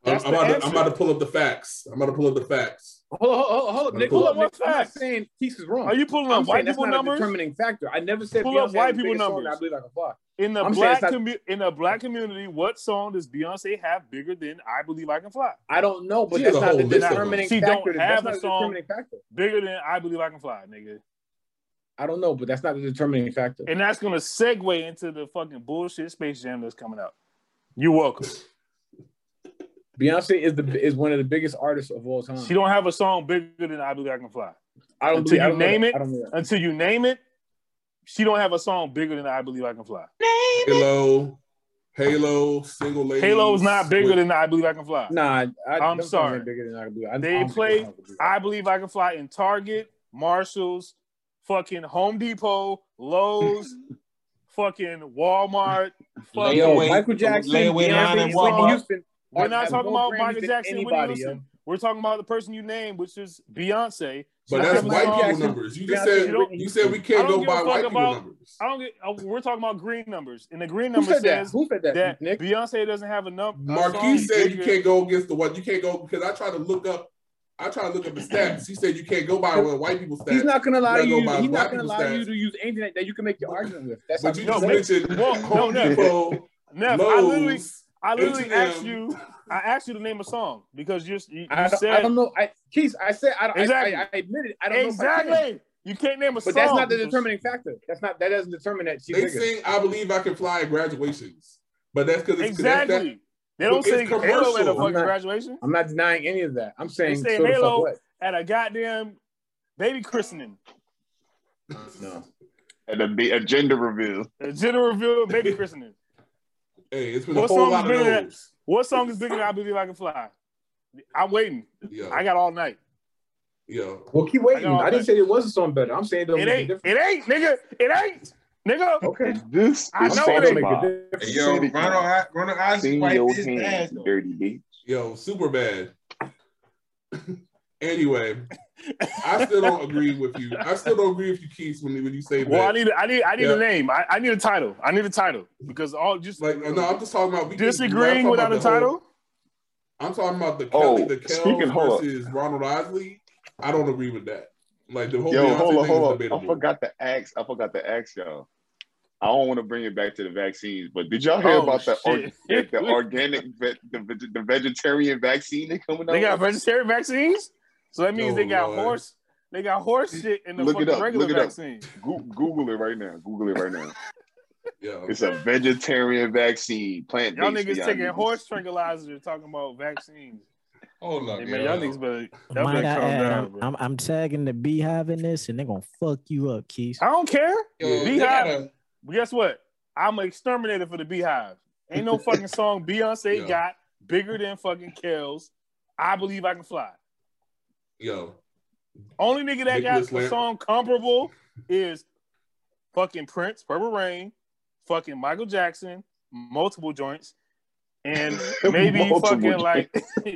I'm, That's I'm the about to. I'm about to pull up the facts. I'm about to pull up the facts. Hold on, hold on, hold up, Nick. Pull up up, Nick. what I'm facts? saying Keith is wrong. Are you pulling I'm up saying white that's people not a numbers determining factor. I never said Pull up white people biggest song, numbers. I believe I can fly. in the I'm black it's not- commu- in the black community? What song does Beyonce have bigger than I Believe I Can Fly? I don't know, but She that's not the whole list determining She factor. don't have not a song. Bigger than I Believe I Can Fly, nigga. I don't know, but that's not the determining factor. And that's gonna segue into the fucking bullshit Space Jam that's coming out. You're welcome. Beyonce is the is one of the biggest artists of all time. She don't have a song bigger than I Believe I Can Fly. I don't until believe, I you don't name that. it. I don't know. Until you name it, she don't have a song bigger than I Believe I Can Fly. Halo, Halo, single ladies. Halo's not bigger with- than I Believe I Can Fly. Nah, I, I'm sorry. Bigger than I can believe. I, They I don't play- them songs are bigger. I Believe I Can Fly in Target, Marshalls, fucking Home Depot, Lowe's, fucking Walmart. Fucking, Michael Jackson, layaway line Beyonce, Whitney Walmart. Houston. We're not have talking about Grammys Michael Jackson and Whitney anybody, Houston. yo. We're talking about the person you named, which is Beyonce. But She that's white people Jackson, numbers. You just Beyonce, said Whitney you said we can't don't go give a by fuck white people about- numbers. I don't get. uh, We're talking about green numbers, and the green Who number said that? says Who said that? that Nick? Beyonce doesn't have enough. a Marquis song said you can't go against the what you can't go because I tried to look up. I try to look up the stats. He said you can't go by what white people stats. He's not gonna allow gotta go you. by He's not gonna people's allow stats. you to use anything that, that you can make your argument with. That's But you you just No, mentioned Well, Home no, no. Depot, Nev, I literally, Lowe's. I literally H&M. asked you. I asked you to name a song because you, you, you I, said I don't know. I Keith, I said I, don't- Exactly. I, I, I admit it. I don't know if I can. exactly. You can't name a song. But that's not the determining factor. That's not that doesn't determine that she's They bigger. sing "I Believe I Can Fly" at graduations, but that's because it's 'cause that's that- Exactly. They don't It's sing Halo at a fucking I'm not- graduation. I'm not denying any of that. I'm saying say so Halo. At a goddamn baby christening, No. And a, a gender reveal. a gender reveal, baby christening. Hey, it's been a What whole song lot is of bigger than- those. What song is bigger than I Believe I Can Fly? I'm waiting. Yeah. I got all night. Yo, Well, keep waiting. I I, didn't say it was a song better. I'm saying it don't It ain't. It ain't, nigga. It ain't, nigga. Okay. This I is know it don't ain't. make a Spotify. difference. Hey, yo, City Ronald, I- Ronald Isaac Clean wiped your his hands, though. dirty bitch. yo, super bad. Anyway, I still don't agree with you. I still don't agree with you, Keith, when you when you say Well, I need, I need, I need Yeah. a name. I, I need a title. I need a title because all just Like, no, I'm just talking about we disagreeing without a about the whole- title. I'm talking about the Oh, Kelly, the Kelly speaking- hold up. Ronald Isley. I don't agree with that. Like the whole Yo, Beyonce hold on, thing hold is on. debatable. I forgot to ask. I forgot to ask y'all. I don't want to bring it back to the vaccines, but did y'all hear Oh, about the or, shit. the organic the, the vegetarian vaccine they coming out? They got with? vegetarian vaccines, so that means Oh, they got Lord. horse. They got horse shit in the Look it fucking up, regular look it up. vaccine. Goo- Google it right now. Google it right now. Yo, It's a vegetarian vaccine, plant Y'all niggas taking horse tranquilizers talking about vaccines. Hold up, Hey yo. man, y'all niggas better, y'all Might I better calm add, down, I'm, bro. I'm, I'm tagging the beehive in this, and they're gonna fuck you up, Keith. I don't care. Yo, Beehive. gotta- But guess what? I'm an exterminator for the Beehive. Ain't no fucking song Beyonce Yeah. got bigger than fucking Kells. I believe I can fly. Yo, Only nigga that Nicholas got a Lam- song comparable is fucking Prince, Purple Rain, fucking Michael Jackson, multiple joints, and maybe Multiple fucking like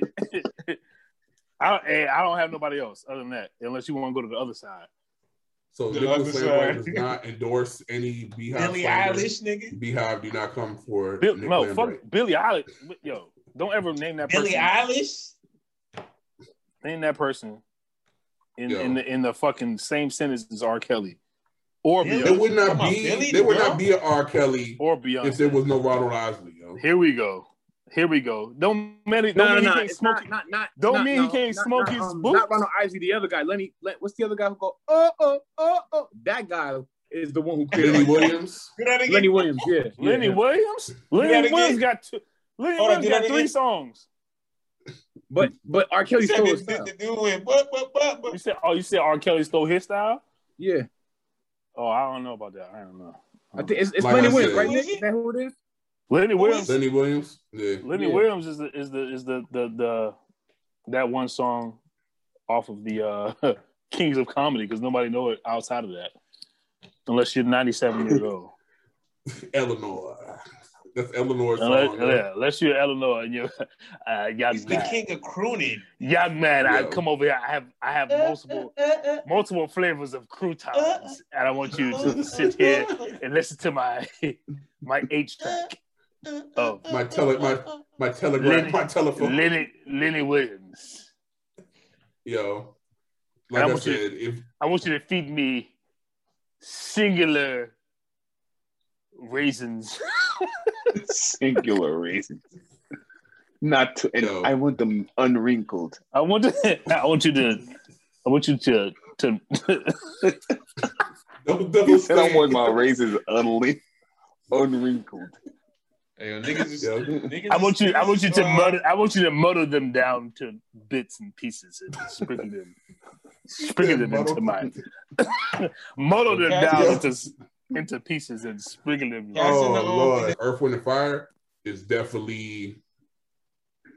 I don't, and I don't have nobody else other than that, unless you want to go to the other side. so The Nicholas other Lambright side. does not endorse any Beehive. Billie. Eilish, nigga. Beehive do not come for Bill, Nick no, Lambright. fuck Billie Eilish. Yo, don't ever name that Billie person. Eilish. Name that person in, Yo. in the in the fucking same sentence as R. Kelly or Billy? There would not Come on, be Billy there would not be an R. Kelly or Beyond if there was no Ronald Isley, yo. Here we go. Here we go. Don't mean Don't no, mean no. he can't smoke. not, not, not, Don't not, mean he can't smoke his um, boots. Not Ronald Isley, the other guy. Lenny, Len, what's the other guy who go, oh, oh, oh, oh? That guy is the one who created Lenny Williams. Do that again. Lenny Williams, yeah. yeah. Lenny Williams. Lenny again. Williams got two. Lenny Williams got three songs. But but R. Kelly Said stole the- his style. the- the dude went, but, but, but, but. You said, oh, you said R. Kelly stole his style. Yeah. Oh, I don't know about that. I don't know. I think it's, it's Like Lenny Williams, right, Nick? Is that who it is? Lenny Williams. Lenny Williams. Yeah. Lenny Yeah. Williams is the is the is the the the that one song off of the uh Kings of Comedy because nobody know it outside of that unless you're 97 years old. Eleanor. That's Eleanor's Unless, song. yo. yeah, unless you're Eleanor and you're uh, young He's the king of crooning. Young man, I Yo. come over here. I have I have uh, uh, multiple uh, multiple flavors of croutons, and I want you to sit here and listen to my my H track of oh. My tele my my telegram Lenny- my telephone. Lenny Lenny Williams. Yo. And Like I I, want you- said, if I want you to feed me singular raisins. Singular reason. Not to, and Yo. I want them unwrinkled. I want to. I want you to. I want you to to. double double He said I want my raisins unli- unwrinkled. Hey, yo, niggas Yo. niggas I want you. I want you to is, muddle. I want you to muddle them down to bits and pieces and sprinkle them. Sprinkle them into my. muddle them down Yo. into into pieces and sprinkle them. Cats Oh the home. Lord, Earth, Wind, and Fire is definitely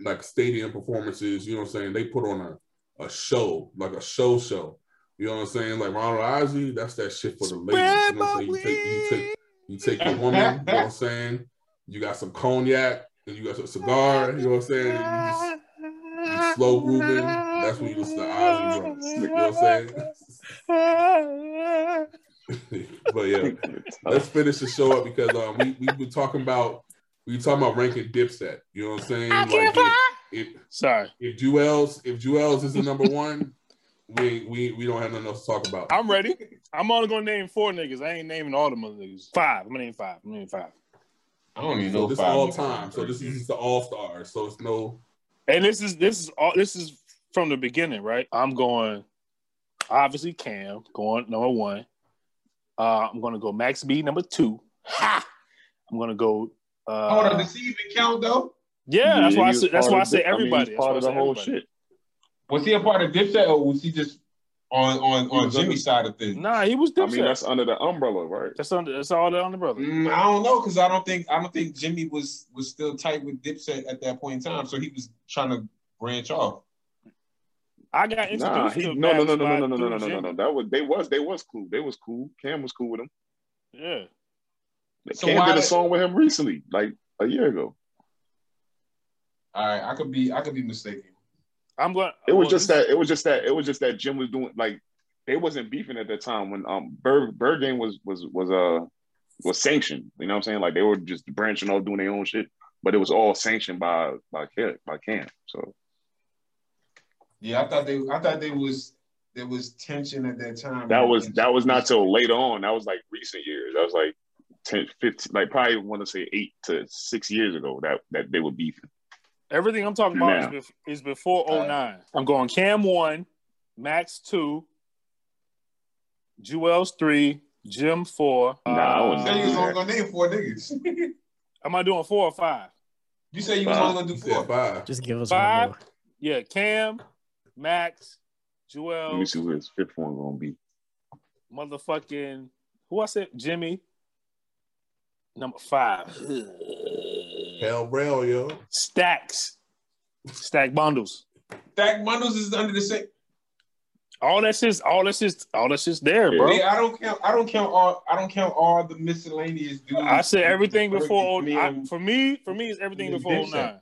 like stadium performances. You know what I'm saying? They put on a, a show, like a show show. You know what I'm saying? Like Ronald Isley, that's that shit for the ladies. You know what I'm saying? You take you take you take your woman. You know what I'm saying? You got some cognac and you got some cigar. You know what I'm saying? And you just you slow grooving. That's when you listen to Ozzy drums. You know what I'm saying? but yeah, let's finish the show up because um, we we've been talking about we talking about ranking Dipset. You know what I'm saying? Like if, if Sorry, if Juelz if Juelz is the number one, we we we don't have nothing else to talk about. I'm ready. I'm only gonna name four niggas. I ain't naming all the other niggas. Five. I'm gonna name five. I'm gonna name five. I don't even So know this five all time. So this is the all stars. So it's no And this is this is all this is from the beginning, right? I'm going obviously Cam going number one. Uh, I'm gonna go Max B number two. Ha! I'm gonna go. Uh, Hold on, does he even count though? yeah, that's why I he was say, that's why I of say the- mean, everybody. Part of the whole everybody. shit. Was he a part of Dipset or was he just on on on was Jimmy's side of things? Nah, he was I Dipset. mean, that's under the umbrella, right? that's under that's all the under brother. Mm, I don't know because I don't think I don't think Jimmy was was still tight with Dipset at that point in time, so he was trying to branch off. I got introduced Nah, he, to no, no, Max no, no, no, no, no, no, no, no, no. That was they was they was cool. They was cool. Cam was cool with him. Yeah. So Cam why did a song with him recently, like a year ago. All right, I could be I could be mistaken. I'm going. It was well, just that. It was just that. It was just that Jim was doing like they wasn't beefing at that time when um Bird Byrd Gang was was was uh was sanctioned. You know what I'm saying? Like they were just branching off doing their own shit, but it was all sanctioned by by Cam, by Cam. So Yeah, I thought they I thought they was there was tension at that time. that was that was not till later on. That was like recent years. That was like 10, 15, like probably want to say eight to six years ago that that they were beefing. everything I'm talking about Now. is, bef- is before 09. I'm going Cam one, Max two, Juelz three, Jim four. Nah, I uh, wouldn't You you was only gonna name four niggas. Am I doing four or five? you said you was only gonna do He said four. five. Just give us Five? one more. Yeah, Cam, Max, Joel. Let me see who his fifth one gonna be. motherfucking who I said Jimmy. Number five. Hell Rell, yo. Stacks. Stack bundles. Stack bundles is under the same. All that shit's all that shit's all that shit's there, bro. Yeah, I don't count. I don't count all. I don't count all the miscellaneous dudes. I said everything before oh, I, for me, for me, it's everything the before oh Dipset.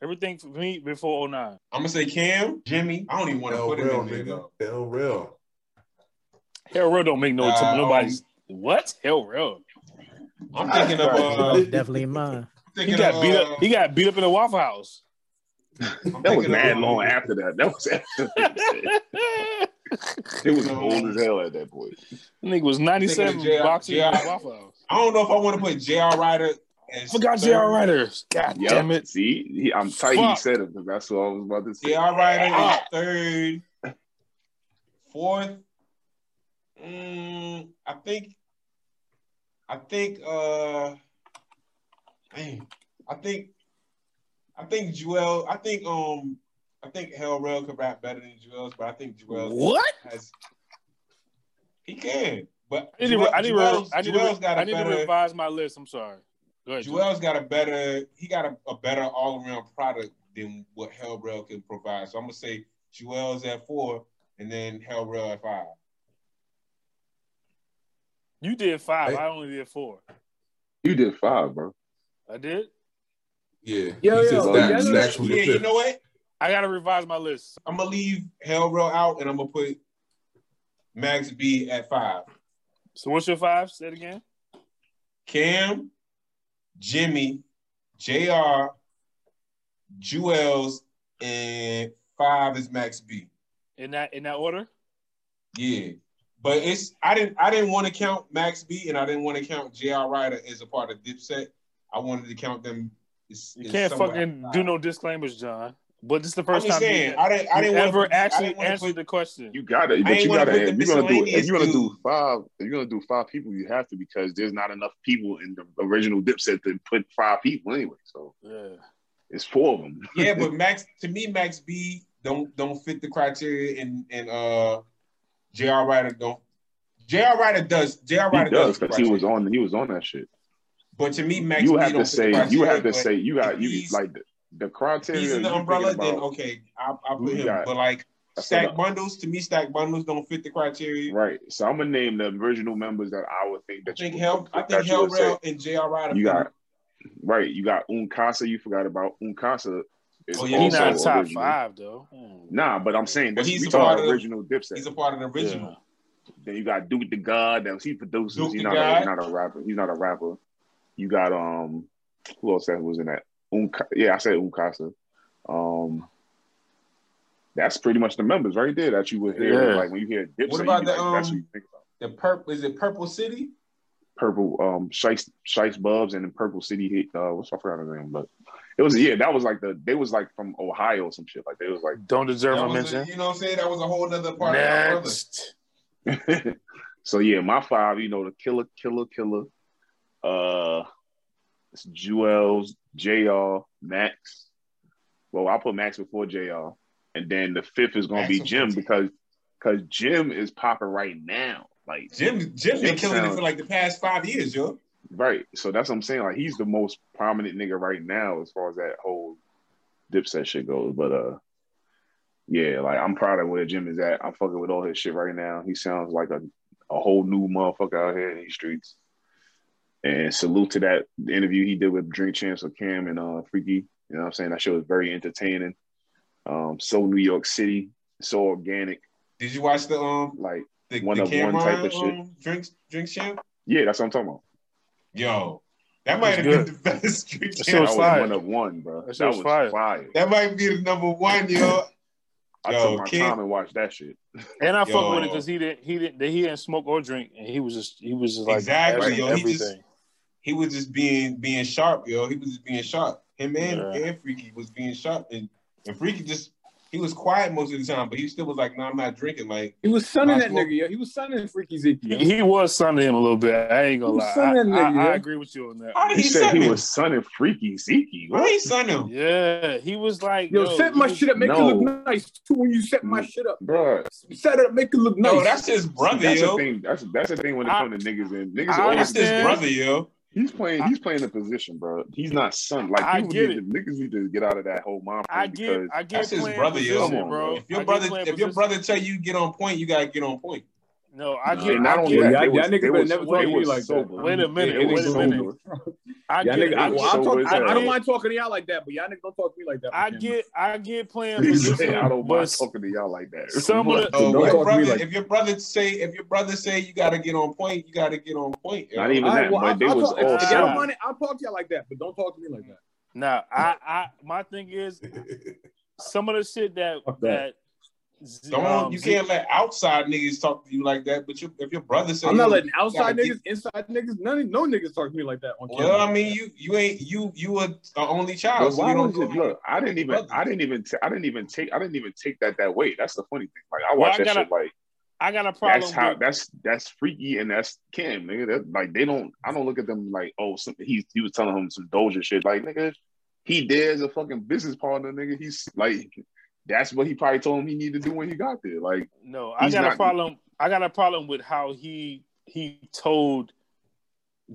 09. Everything for me before 09. I'm gonna say Cam, Jimmy. I don't even want to put it real, in there though. Hell Rell. Hell Rell don't make no Nah, nobody's what? Hell Rell. I'm thinking of. That Uh, was definitely mine. He got of, beat uh, up. He got beat up in the Waffle House. I'm That was mad of, long uh, after that. That was after. it was old as hell at that point. Nigga was 97 Thinking of J- boxing in a J- Waffle House. I don't know if I want to put J.R. Writer. As Forgot third. J.R. Writers. God Yep. damn it. See, he, I'm tight. He said it because that's what I was about to say. J.R. Writer is third. Fourth. Mm, I think. I think. Uh. Man, I think. I think Joel. I think um. I think Hell Rell could rap better than Juelz, but I think Joel What? has. He can, but I need, to, Joel- I need, to, Juelz- I need, to, got need to revise my list. I'm sorry. Go ahead. Joel. Juelz got a better, he got a, a better all around product than what Hell Rell can provide. So I'm gonna say Juelz at four, and then Hell Rell at five. You did five. Hey. I only did four. You did five, bro. I did. Yeah. Yo, he said yo, Stacks, yeah, Stacks was Yeah, you fifth. know what? I gotta revise my list. I'm gonna leave Hell Rell out, and I'm gonna put Max B at five. So what's your five? Say it again. Cam, Jimmy, Jr., Juelz, and five is Max B. In that in that order. Yeah. But it's I didn't I didn't want to count Max B and I didn't want to count JR Writer as a part of Dipset. I wanted to count them. as- You can't fucking outside. do no disclaimers, John. But this is the I'm first time saying you, I didn't I you didn't wanna ever I actually didn't wanna put- the question. You got it, but you got put to. the If you're gonna do, if you're gonna do five, if you're gonna do five people, you have to because there's not enough people in the original Dipset to put five people anyway. So Yeah. it's four of them. Yeah, but Max to me Max B don't don't fit the criteria and and uh JR Writer don't JR Writer does JR he Writer does because he was on. He was on that shit. But to me Max you B have don't to say. You have to say. You got you he's- like the, the criteria. he's in the umbrella, then okay, I'll, I'll put him. got? But like I stack bundles, to me, stack bundles don't fit the criteria. Right. So I'm gonna name the original members that I would think I that think you. Hell, I think you would. Hell Rell and JR Writer. You got right. You got Un Kasa. You forgot about Un Kasa. Is Oh, yeah, he's not top original. five though. Hmm. Nah, but I'm saying But he's we a talking part about of the- original Dipset. He's a part of the original. Then you got Duke the God. That was he produces. Duke he's the not. God. A, he's not a rapper. He's not a rapper. You got um. Who else that was in that? Unka, yeah, I said Un Kasa. Um. That's pretty much the members right there that you would hear. Yeah. Like when you hear Dipset, What about be the, like, that's what um, you think about. The purple is it Purple City? Purple um Shice Shice Bubs and then Purple City hit uh what's I forgot his name, but it was yeah, that was like the they was like from Ohio or some shit. Like they was like Don't deserve a was a- mention. you know what I'm saying? That was a whole other part of my. Next. so yeah, my five, you know, the killer, killer, killer, uh it's Juelz, JR, Max. Well, I'll put Max before JR. And then the fifth is gonna Max be Jim JR. because because Jim is popping right now. Like Jim Jim Jim been killing it for like the past five years, yo. Right. So that's what I'm saying. Like he's the most prominent nigga right now as far as that whole dipset shit goes. But uh yeah, like I'm proud of where Jim is at. I'm fucking with all his shit right now. He sounds like a, a whole new motherfucker out here in these streets. And salute to that interview he did with Drink Champs with Cam and uh Freaky. You know what I'm saying? That show was very entertaining. Um, so New York City, so organic, Did you watch the um like the, One the of one type of shit. um, drinks drinks champ? yeah, that's what I'm talking about. Yo, that might have That's been the best drink That That champ. was was fire. one of one, bro. That That, was was fire. fire. That might be the number one, yo. I Yo, took my Kid- time and watched that shit. And I fuck Yo. with it because he didn't he didn't he didn't smoke or drink, and he was just he was just like Exactly, everything. yo. He just- everything. He was just being being sharp, yo. He was just being sharp. Him and, Yeah. and Freaky was being sharp, and and Freaky just he was quiet most of the time, but he still was like, "No, I'm not drinking." Like, He was sunning that nigga, yo. He was sunning Freaky Zeke. He, he was sunning him a little bit. I ain't gonna lie. son I, nigga, I, I agree with you on that. how did He he, said he him? was sunning freaky Zeke. Why What? he son him? Yeah, he was like, Yo, yo, set my was- shit up, make No. it look nice too. When you set my shit up, Bro, set it up, make it look nice. No, that's his brother, that's yo. the thing. That's that's the thing when it I- comes to niggas and niggas I always That's his brother, yo. He's playing. He's playing the position, bro. He's not son. Like I people get need it. to, niggas need to get out of that whole mom. I get, I get That's his playing brother, yo. position, Come on, bro. bro. If your I brother, playing if your brother tell you get on point, you gotta get on point. No, I get, and not I only get, that, Y'all- they y'all was- niggas they better never talk to me was like that. Wait a minute, They wait a minute. sober. I Y'all get, nigga, I, I well, talk, I, I don't mind talking to y'all like that, but y'all niggas don't talk to me like that. I get, I get playing He I don't mind talking to y'all like that. some of the- Oh, if, talk brother, like- if your brother say, if your brother say you gotta get on point, you gotta get on point. Yo. Not even All right, that, well, but I'll, they I'll was talk, all if y'all mind I'll talk to y'all like that, but don't talk to me like that. Now, I, I, my thing is some of the shit that that. that. Z- Don't um, you can't let outside niggas talk to you like that. But you, if your brother say, I'm not letting outside gotta niggas, inside niggas, none, no niggas talk to me like that on camera. Well, I mean, you you ain't you you a, a only child, so why you don't you know. look? I didn't even. Brother. I didn't even. T- I didn't even take. I didn't even take that that way. That's the funny thing. Like I Well, watch I that gotta- shit like I got a problem. that's how with, that's that's freaky and that's Kim, nigga. That, like they don't. I don't look at them like oh, some, he he was telling him some Doja shit. Like nigga, he did as a fucking business partner, nigga. He's like that's what he probably told him he needed to do when he got there. Like no, I he's got a not- problem. I got a problem with how he he told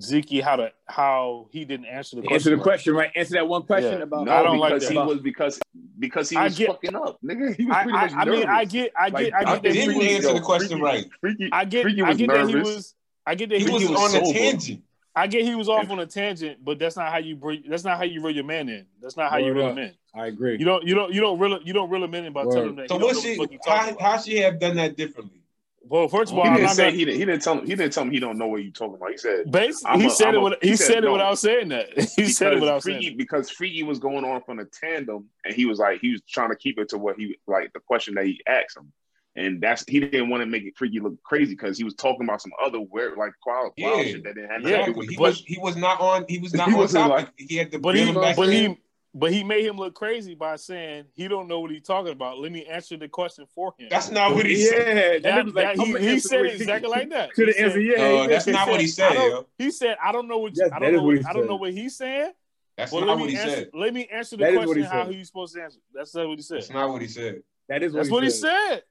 Zeke how to how he didn't answer the question. Answer the right. question, right? Answer that one question Yeah. about. no, I don't like that. he was because because he I was get- fucking up, nigga. He was I, pretty I, much I mean. I get, I get, Like, I I get that he didn't was. answer the question Freaky- right. Freaky, I get, Freaky I was get that he was. I get that He he, was, was on a tangent. I get he was off on a tangent, but that's not how you bring. That's not how you reel your man in. That's not how you Word reel up. him in. I agree. You don't, you don't, you don't reel, you don't reel him in by Word. telling him that. So he what know she what the fuck he talking how, how she have done that differently? Well, first of all, he didn't not say gonna, he didn't. He didn't tell him. He didn't tell him he don't know what you're talking about. He said Basically, he a- said I'm it. a- With, he he said said it no. without saying that. He said it without saying. Freaky It. because Freaky was going on from a tandem, and he was like he was trying to keep it to what he like the question that he asked him, and that's he didn't want to make it Freaky look crazy because he was talking about some other weird like wild, wild shit that didn't have Yeah, to do Exactly. with He but- was he was not on he was not He on wasn't topic. like- he had to But he, him back but in. he, but he made him look crazy by saying he don't know what he's talking about. Let me answer the question for him. That's not what he yeah, said. that, That- nigga was like, that- he, he said it exactly like that. Could He have answered, yeah. Oh, no, that's he not what he said. He said, "I don't know what Yes, I don't know. what What, I don't know what he's saying. That's But not let what me he answer. said. Let me answer the That is what question he how said. he's supposed to answer. That's not what he said. That's not what he said. That is what That's he what he said.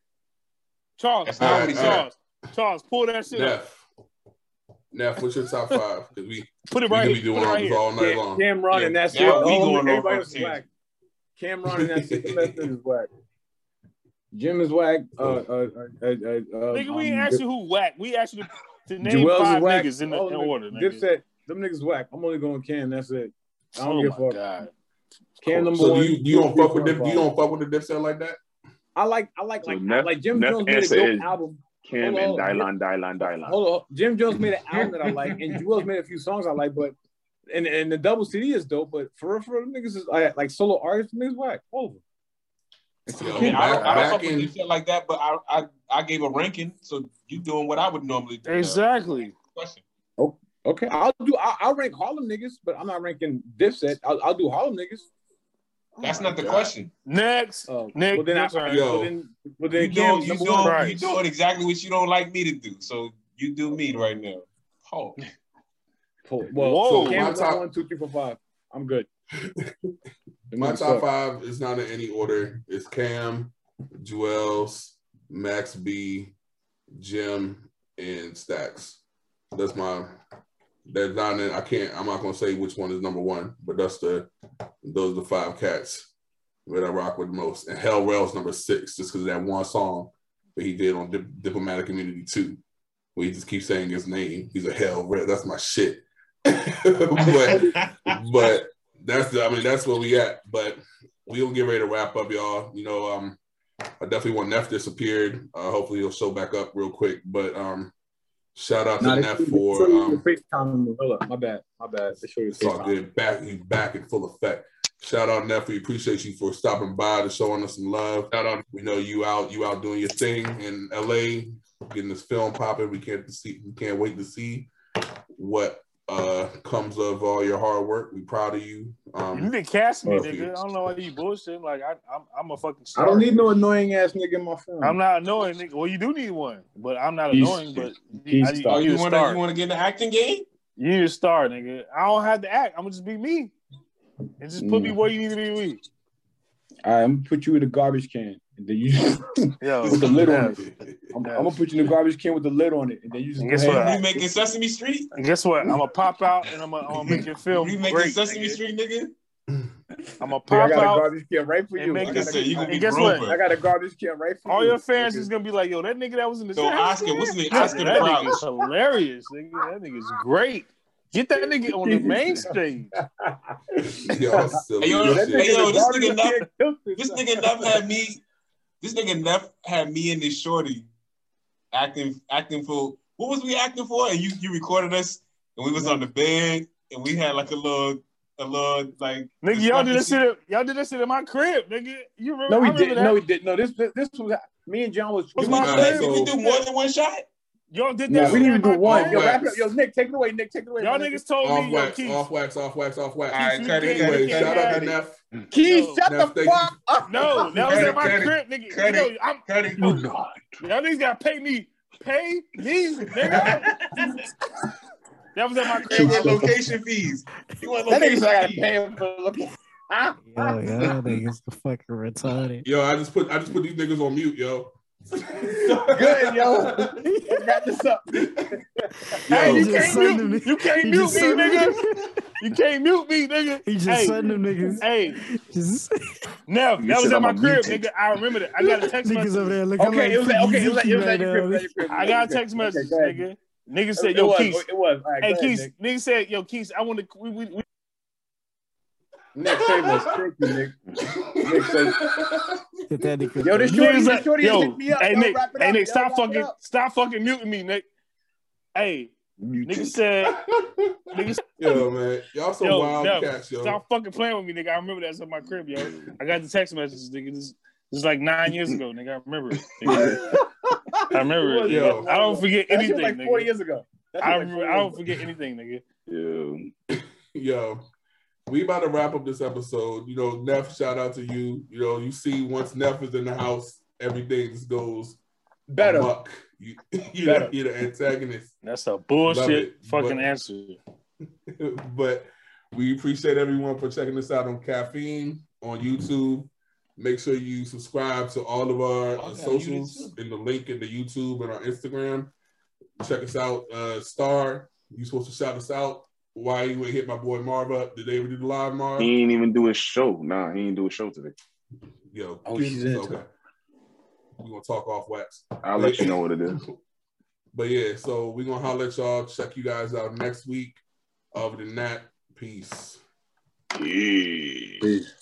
Said. Charles, That's not what Charles, Charles, pull that shit up. Neff. Neff, what's your top five? Because we Put it we right gonna here. be doing Put it all right this here. all night Cam, long. Cam'ron Yeah, and that's now it. we Oh, going everybody on else is whack. Cam'ron and that's it. The rest of it is whack. Jim is whack. Uh, uh, uh, uh, uh, Nigga, we um, asked you who whack. We asked you to, to name Joel's five whack. niggas in, the, All in order. niggas- Nigga. Dipset, them niggas whack. I'm only going Cam. That's it. I don't Oh give a fuck. god. Cam number So one. do you you don't fuck with dip, you don't fuck with the dipset like that? I like I like So like Neff- like Jim Neff Jones made a dope is- album. Cam Hold and on. Dylan, Dylan, Dylan. Hold on, Jim Jones made an album that I like, and Juelz made a few songs I like, but and and the double CD is dope, but for real, for real, niggas is like, like solo artists, niggas whack. Over. Yo, I mean, I don't, I don't back fuck in you shit like that, but I, I I gave a ranking, so you doing what I would normally do. Exactly. Question. Okay, I'll do. I'll, I'll rank Harlem niggas, but I'm not ranking Dipset. I'll, I'll do Harlem niggas. That's Oh not the God. question. Next. Uh, Nick, well then, I, your turn. Yo. well then, well You then, doing Cam's you number doing one. you doing exactly what you don't like me to do. So you do me right now. Oh, Pull- Well, Whoa. so Cam's My top- one, two, three, four, five. I'm good. My top suck. five is not in any order. It's Cam, Juelz, Max B, Jim, and Stacks. That's my. That's not. In, I can't. I'm not gonna say which one is number one, but that's the. Those are the five cats. that I rock with most. And Hell Rell's number six, just because of that one song that he did on Dip- Diplomatic Immunity 2, where he just keeps saying his name. He's a Hell Rail. That's my shit. but but that's the, I mean that's where we at. But we gonna get ready to wrap up, y'all. You know, um, I definitely want Neff disappeared. Uh, hopefully he'll show back up real quick. But um, shout out to Nah, they Neff for um, FaceTime. Hold up, my bad, my bad. They showed you it's all good. Back, he's back in full effect. Shout out Neff. We appreciate you for stopping by and showing us some love. Shout out. We know you out, you out doing your thing in LA, getting this film popping. We can't see, we can't wait to see what uh comes of all your hard work. We proud of you. Um you need to cast me, Perfect. nigga. I don't know why you bullshit. Like I, I'm, I'm a fucking. Star. I don't need no annoying ass nigga in my phone. I'm not annoying, nigga. Well, you do need one, but I'm not He's- annoying. But he's I star. Oh, you you want to you want to get in the acting game? You need a star, nigga. I don't have to act. I'm gonna just be me, and just put me Mm. where you need to be. Me. All right, I'm gonna put you in the garbage can, and then you Yo, with the lid on it. I'm, I'm gonna put you in the garbage can with the lid on it, and then you just And go guess ahead. what? and- You making Sesame Street? And guess what? I'm gonna pop out and I'm gonna, I'm gonna make your film You making great. Sesame nigga. Street, nigga? I'm gonna Nigga, I pop got a garbage can right for and you. make I got I a- said, you And be guess what? I got a garbage can right for you. All you. your fans is gonna be like, "Yo, that nigga that was in the So Oscar, what's his name? that Oscar the nigga is hilarious, nigga. That nigga's great. Get that nigga on the main stage. y'all. Hey, yo, Yo, Hey, yo, this nigga can killed this This nigga Neff had me. This nigga Neff had me and this shorty acting acting for what was we acting for? And you you recorded us and we was on the bed and we had like a little a little like Nigga, y'all did that discrepancy. shit. At, y'all did that shit in my crib, nigga. You remember? No, I we remember didn't. That. No, we didn't. No, this this, this was me and John was. What's Did my we, Nah, did we do more than one shot? Y'all did No, that. we shit didn't even do one. Yo, wrap it up. Yo, Nick, take it away. Nick, take it away. Y'all niggas told off me, yo, wax, Keith. off wax, off wax, off wax. All right, you cut it, Anyway, shout out to it. Neff. Mm. Keith, Yo, shut Neff, the thank you. fuck up. No, that was Cut at my cut it, crib, nigga. cut yo, it. I'm, Cut it. y'all niggas gotta pay me. Pay me, nigga. that was at my You crib. want location fees. You want That nigga location said I gotta pay him for looking. Yo, y'all niggas the fucking retarded. Yo, I just put I just put these niggas on mute, yo. Good, yo. Wrap this up. Hey, Yo, you can't mute, them- you can't he mute me, nigga. You can't mute me, nigga. He just hey, sent them niggas. hey, Just Nev, that was at my crib, mutant. nigga. I remember that. I got a text niggas message. over there looking Okay, like it was at, okay, it was at, it was Yuzuki at your crib. right it was at your crib. I got a text Okay, message, go nigga. Nigga said, yo, was, Keith. It was. All right, Hey, go ahead, Keith. Nick. Nigga said, yo, Keith, I want to. We, we, we, Nick, save us. Thank you, Nick. Nick, save now. Get that nigga. Yo, this Niggas shorty, like- this shorty yo, hit me up. hey yo, Nick, wrap hey up, Nick, stop fucking, stop fucking muting me, Nick. Hey, nigga said, nigga, Yo, man, y'all some yo, wild Nev, cats, yo. stop fucking playing with me, nigga. I remember that's at my crib, yo. I got the text messages, nigga. This, this is like nine years ago, nigga. I remember it. nigga. I remember it. Yo. nigga. I don't forget That anything, was like four nigga. years ago. I was like remember. four I don't ago. forget anything, nigga. Yeah. Yo, we about to wrap up this episode. You know, Neff, shout out to you. You know, you see once Neff is in the house, everything just goes Better. amok. You, you Better. you're the antagonist. That's a bullshit fucking but- answer. but we appreciate everyone for checking us out on Caffeine on YouTube. Make sure you subscribe to all of our uh, Okay, socials in the link in the YouTube and our Instagram. Check us out. Uh, Star, you supposed to shout us out. Why you ain't hit my boy Marv up? Did they ever do the live Marv? He ain't even do a show. Nah, he ain't do a show today. Yo, Oh, get- she's okay. We're gonna talk off wax. I'll let you know what it is. But yeah, so we're gonna holler at y'all. Check you guys out next week. Other than that, peace. Yeah. Peace.